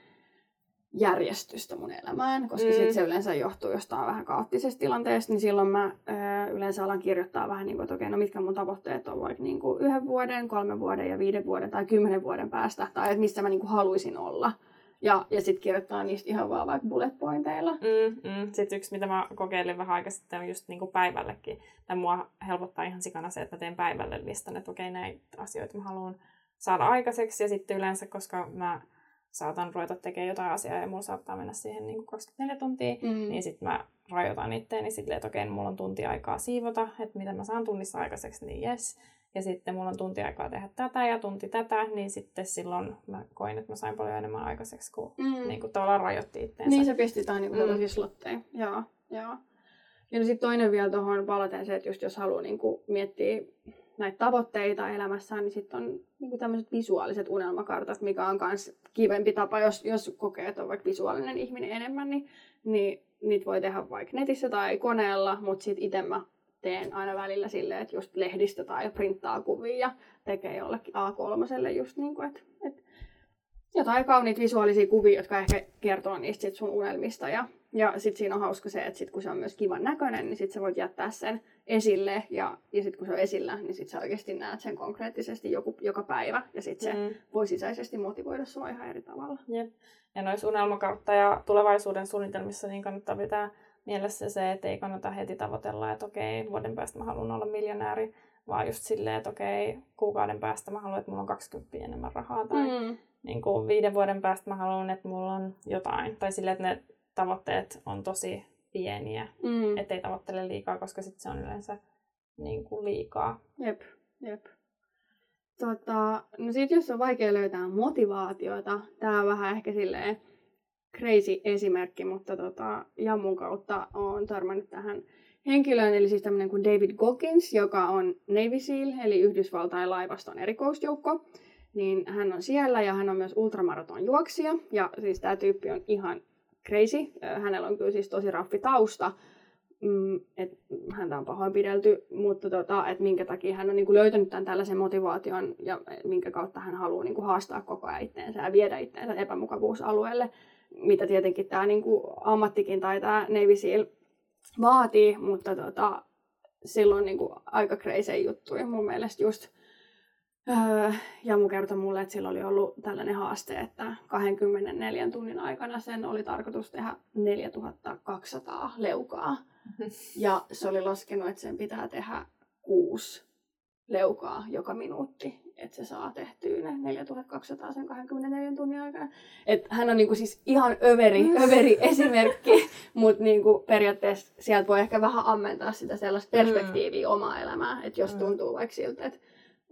järjestystä mun elämään, koska Mm. sit se yleensä johtuu jostain vähän kaoottisesta tilanteesta, niin silloin mä ö, yleensä alan kirjoittaa vähän niin kuin, että okei, no mitkä mun tavoitteet on vaikka niin kuin yhden vuoden, kolmen vuoden ja viiden vuoden tai kymmenen vuoden päästä, tai että missä mä niin kuin haluaisin olla. Ja, ja sitten kirjoittaa niistä ihan vaan vaikka bullet pointeilla. Mm, mm. Sitten yksi, mitä mä kokeilin vähän aikaa sitten, on just niinku päivällekin. Tai mua helpottaa ihan sikana se, että mä teen päivälle listan, että okei, näitä asioita mä haluan saada aikaiseksi. Ja sitten yleensä, koska mä saatan ruveta tekemään jotain asiaa ja mulla saattaa mennä siihen niinku 24 tuntia, Mm. niin sitten mä rajoitan itteeni silleen, että okei, mulla on tunti aikaa siivota, että mitä mä saan tunnissa aikaiseksi, niin jes. Ja sitten mulla on tunti aikaa tehdä tätä ja tunti tätä, niin sitten silloin mä koin, että mä sain paljon enemmän aikaiseksi, kun Mm. niin kuin tavallaan rajoitti itteensä. Niin se pistetään niinku Mm. mm. slotteihin. Joo, joo. Ja no sitten toinen vielä tuohon palaten se, että just jos haluaa niinku miettiä näitä tavoitteita elämässään, niin sitten on niinku tämmöiset visuaaliset unelmakartat, mikä on myös kivempi tapa, jos, jos kokee, että on vaikka visuaalinen ihminen enemmän, niin, niin niitä voi tehdä vaikka netissä tai koneella, mutta sitten itse mä teen aina välillä silleen, että just lehdistä tai printtaa kuvia ja tekee jollekin A3 just niin kuin, että, että jotain kauniita visuaalisia kuvia, jotka ehkä kertoo niistä sit sun unelmista. Ja, ja sitten siinä on hauska se, että sit kun se on myös kivan näköinen, niin sitten sä voit jättää sen esille. Ja, ja sitten kun se on esillä, niin sitten sä oikeasti näet sen konkreettisesti joku, joka päivä. Ja sitten se Mm. voi sisäisesti motivoida sua ihan eri tavalla. Jep. Ja noissa unelmakautta ja tulevaisuuden suunnitelmissa niin kannattaa pitää mielessä se, että ei kannata heti tavoitella, että okei, vuoden päästä mä haluan olla miljonääri, vaan just silleen, että okei, kuukauden päästä mä haluan, että mulla on 20 enemmän rahaa, tai mm. Mm. niin kuin viiden vuoden päästä mä haluan, että mulla on jotain. Tai silleen, että ne tavoitteet on tosi pieniä, Mm. ettei tavoittele liikaa, koska sitten se on yleensä niin kuin liikaa. Jep, jep. Tota, no sit jos on vaikea löytää motivaatiota, tää on vähän ehkä silleen crazy esimerkki, mutta tota, Jammun kautta on törmännyt tähän henkilöön, eli siis tämmöinen kuin David Goggins, joka on Navy SEAL, eli Yhdysvaltain laivaston erikoisjoukko. Niin hän on siellä ja hän on myös ultramaraton juoksija. Ja siis tämä tyyppi on ihan crazy. Hänellä on kyllä siis tosi raffi tausta. Mm, et häntä on pahoinpidelty, mutta tota, et minkä takia hän on niinku löytänyt tämän tällaisen motivaation ja minkä kautta hän haluaa niinku haastaa koko ajan itteensä ja viedä itteensä epämukavuusalueelle, mitä tietenkin tämä niinku ammattikin tai tämä Navy Seal vaatii, mutta tota, silloin niinku aika crazy juttuja mun mielestä just Öö, Jamu kertoi mulle, että sillä oli ollut tällainen haaste, että 24 tunnin aikana sen oli tarkoitus tehdä 4200 leukaa. Ja se oli laskenut, että sen pitää tehdä kuusi leukaa joka minuutti, että se saa tehtyä ne 4200 sen 24 tunnin aikana. Et hän on niinku siis ihan överi, överi esimerkki, mutta niinku periaatteessa sieltä voi ehkä vähän ammentaa sitä sellaista perspektiiviä omaa elämää, että jos Mm. tuntuu vaikka siltä, että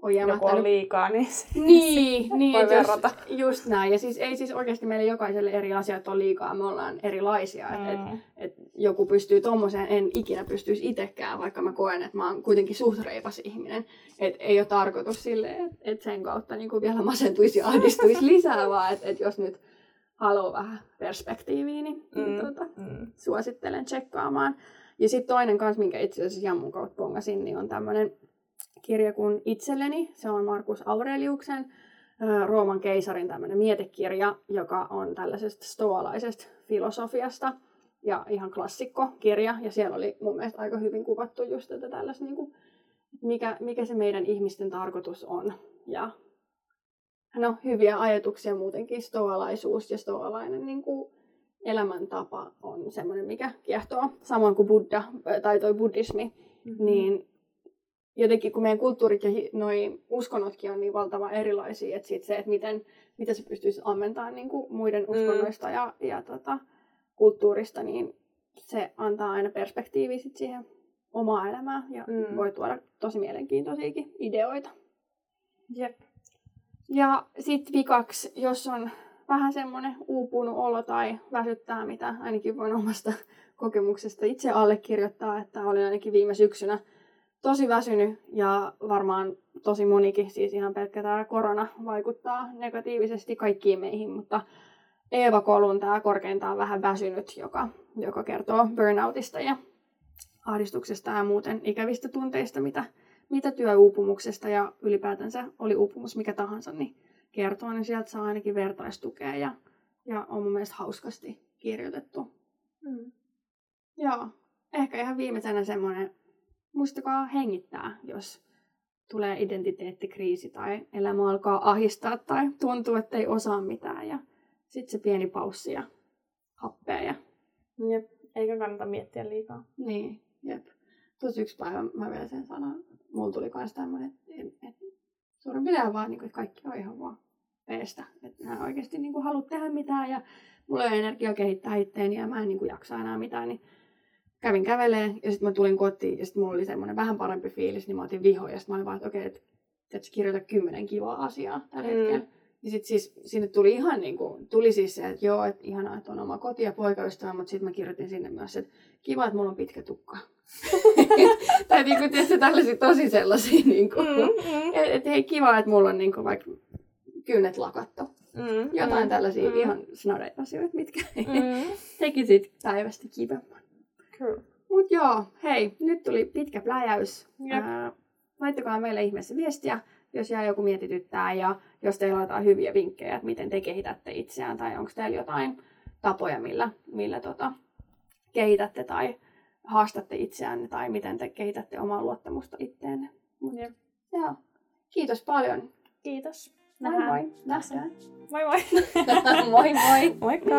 on Joku on liikaa, niin niin, niin Voi että jos, verrata. just näin. Ja siis ei siis oikeasti meille jokaiselle eri asiat on liikaa, me ollaan erilaisia. Mm. Et, Mm. et, et joku pystyy tommoseen, en ikinä pystyisi itsekään, vaikka mä koen, että mä oon kuitenkin suht reipas ihminen. Et ei ole tarkoitus silleen, että et sen kautta niinku vielä masentuisi ja ahdistuisi lisää, vaan että et jos nyt haluaa vähän perspektiiviä, niin, mm. niin Mm. tota, Mm. suosittelen tsekkaamaan. Ja sitten toinen kans, minkä itse asiassa Jammun kautta pongasin, niin on tämmöinen kirja kuin Itselleni. Se on Markus Aureliuksen Rooman keisarin tämmöinen mietekirja, joka on tällaisesta stoalaisesta filosofiasta. Ja ihan klassikko kirja. Ja siellä oli mun mielestä aika hyvin kuvattu just tätä tällaista, niin kuin, mikä, mikä se meidän ihmisten tarkoitus on. Ja no, hyviä ajatuksia muutenkin, stoalaisuus ja stoalainen niin kuin, elämäntapa on semmoinen, mikä kiehtoo. Samoin kuin Buddha tai toi buddhismi, mm-hmm. niin jotenkin kun meidän kulttuurit ja noi uskonnotkin on niin valtavan erilaisia, että sit se, että miten, miten se pystyisi ammentamaan niin kuin muiden mm. uskonnoista mm. ja, ja tota, kulttuurista, niin se antaa aina perspektiivi sit siihen omaa elämää ja mm. voi tuoda tosi mielenkiintoisiakin ideoita. Jep. Ja sitten vikaksi, jos on vähän semmoinen uupunut olo tai väsyttää, mitä ainakin voin omasta kokemuksesta itse allekirjoittaa, että olin ainakin viime syksynä tosi väsynyt ja varmaan tosi monikin, siis ihan pelkkä tämä korona vaikuttaa negatiivisesti kaikkiin meihin, mutta Eeva Kolun tämä korkeintaan vähän väsynyt, joka, joka kertoo burnoutista ja ahdistuksesta ja muuten ikävistä tunteista, mitä, mitä työuupumuksesta ja ylipäätänsä oli uupumus mikä tahansa, niin kertoo, niin sieltä saa ainakin vertaistukea ja, ja on mun mielestä hauskasti kirjoitettu. Mm. Joo, ehkä ihan viimeisenä semmoinen, muistakaa hengittää, jos tulee identiteettikriisi tai elämä alkaa ahistaa tai tuntuu, että ei osaa mitään ja sitten se pieni paussi ja happea. Ja... Jep, eikä kannata miettiä liikaa. Niin, jep. Tuossa yksi päivä mä vielä sen sanon, mulla tuli myös tämmöinen, että, että suurin piirtein vaan, niin kuin, että kaikki on ihan vaan peestä. Että mä oikeasti niin kuin, halua tehdä mitään ja mulla ei energiaa kehittää itteeni ja mä en niin kuin, jaksa enää mitään. Niin kävin käveleen ja sitten mä tulin kotiin ja sitten mulla oli semmoinen vähän parempi fiilis, niin mä otin vihoja ja sitten mä olin vaan, että okei, okay, että et kirjoita kymmenen kivaa asiaa tällä mm. hetkellä. Ja sitten siis sinne tuli ihan niin kuin, tuli siis se, että joo, että ihanaa, että on oma koti ja poikaystävä, mutta sitten mä kirjoitin sinne myös, että kiva, että mulla on pitkä tukka. tai niin kuin, tietysti tällaisia tosi sellaisia, niin kuin, mm, mm. että et, hei kiva, että mulla on niin kuin, vaikka kynnet lakattu. Mm, Jotain mm, tällaisia mm. ihan snoreita asioita, mitkä mm. teki sit päivästä kivemman. Cool. Mut joo, hei, nyt tuli pitkä pläjäys. Yep. Ää, laittakaa meille ihmeessä viestiä, jos jää joku mietityttää ja jos teillä on jotain hyviä vinkkejä, että miten te kehitätte itseään tai onko teillä jotain tapoja, millä, millä tota, kehitätte tai haastatte itseänne tai miten te kehitätte omaa luottamusta itteenne. Yep. Joo. Kiitos paljon. Kiitos. Nähdään. Moi moi. Nähdään. Moi moi. moi moi. Moikka.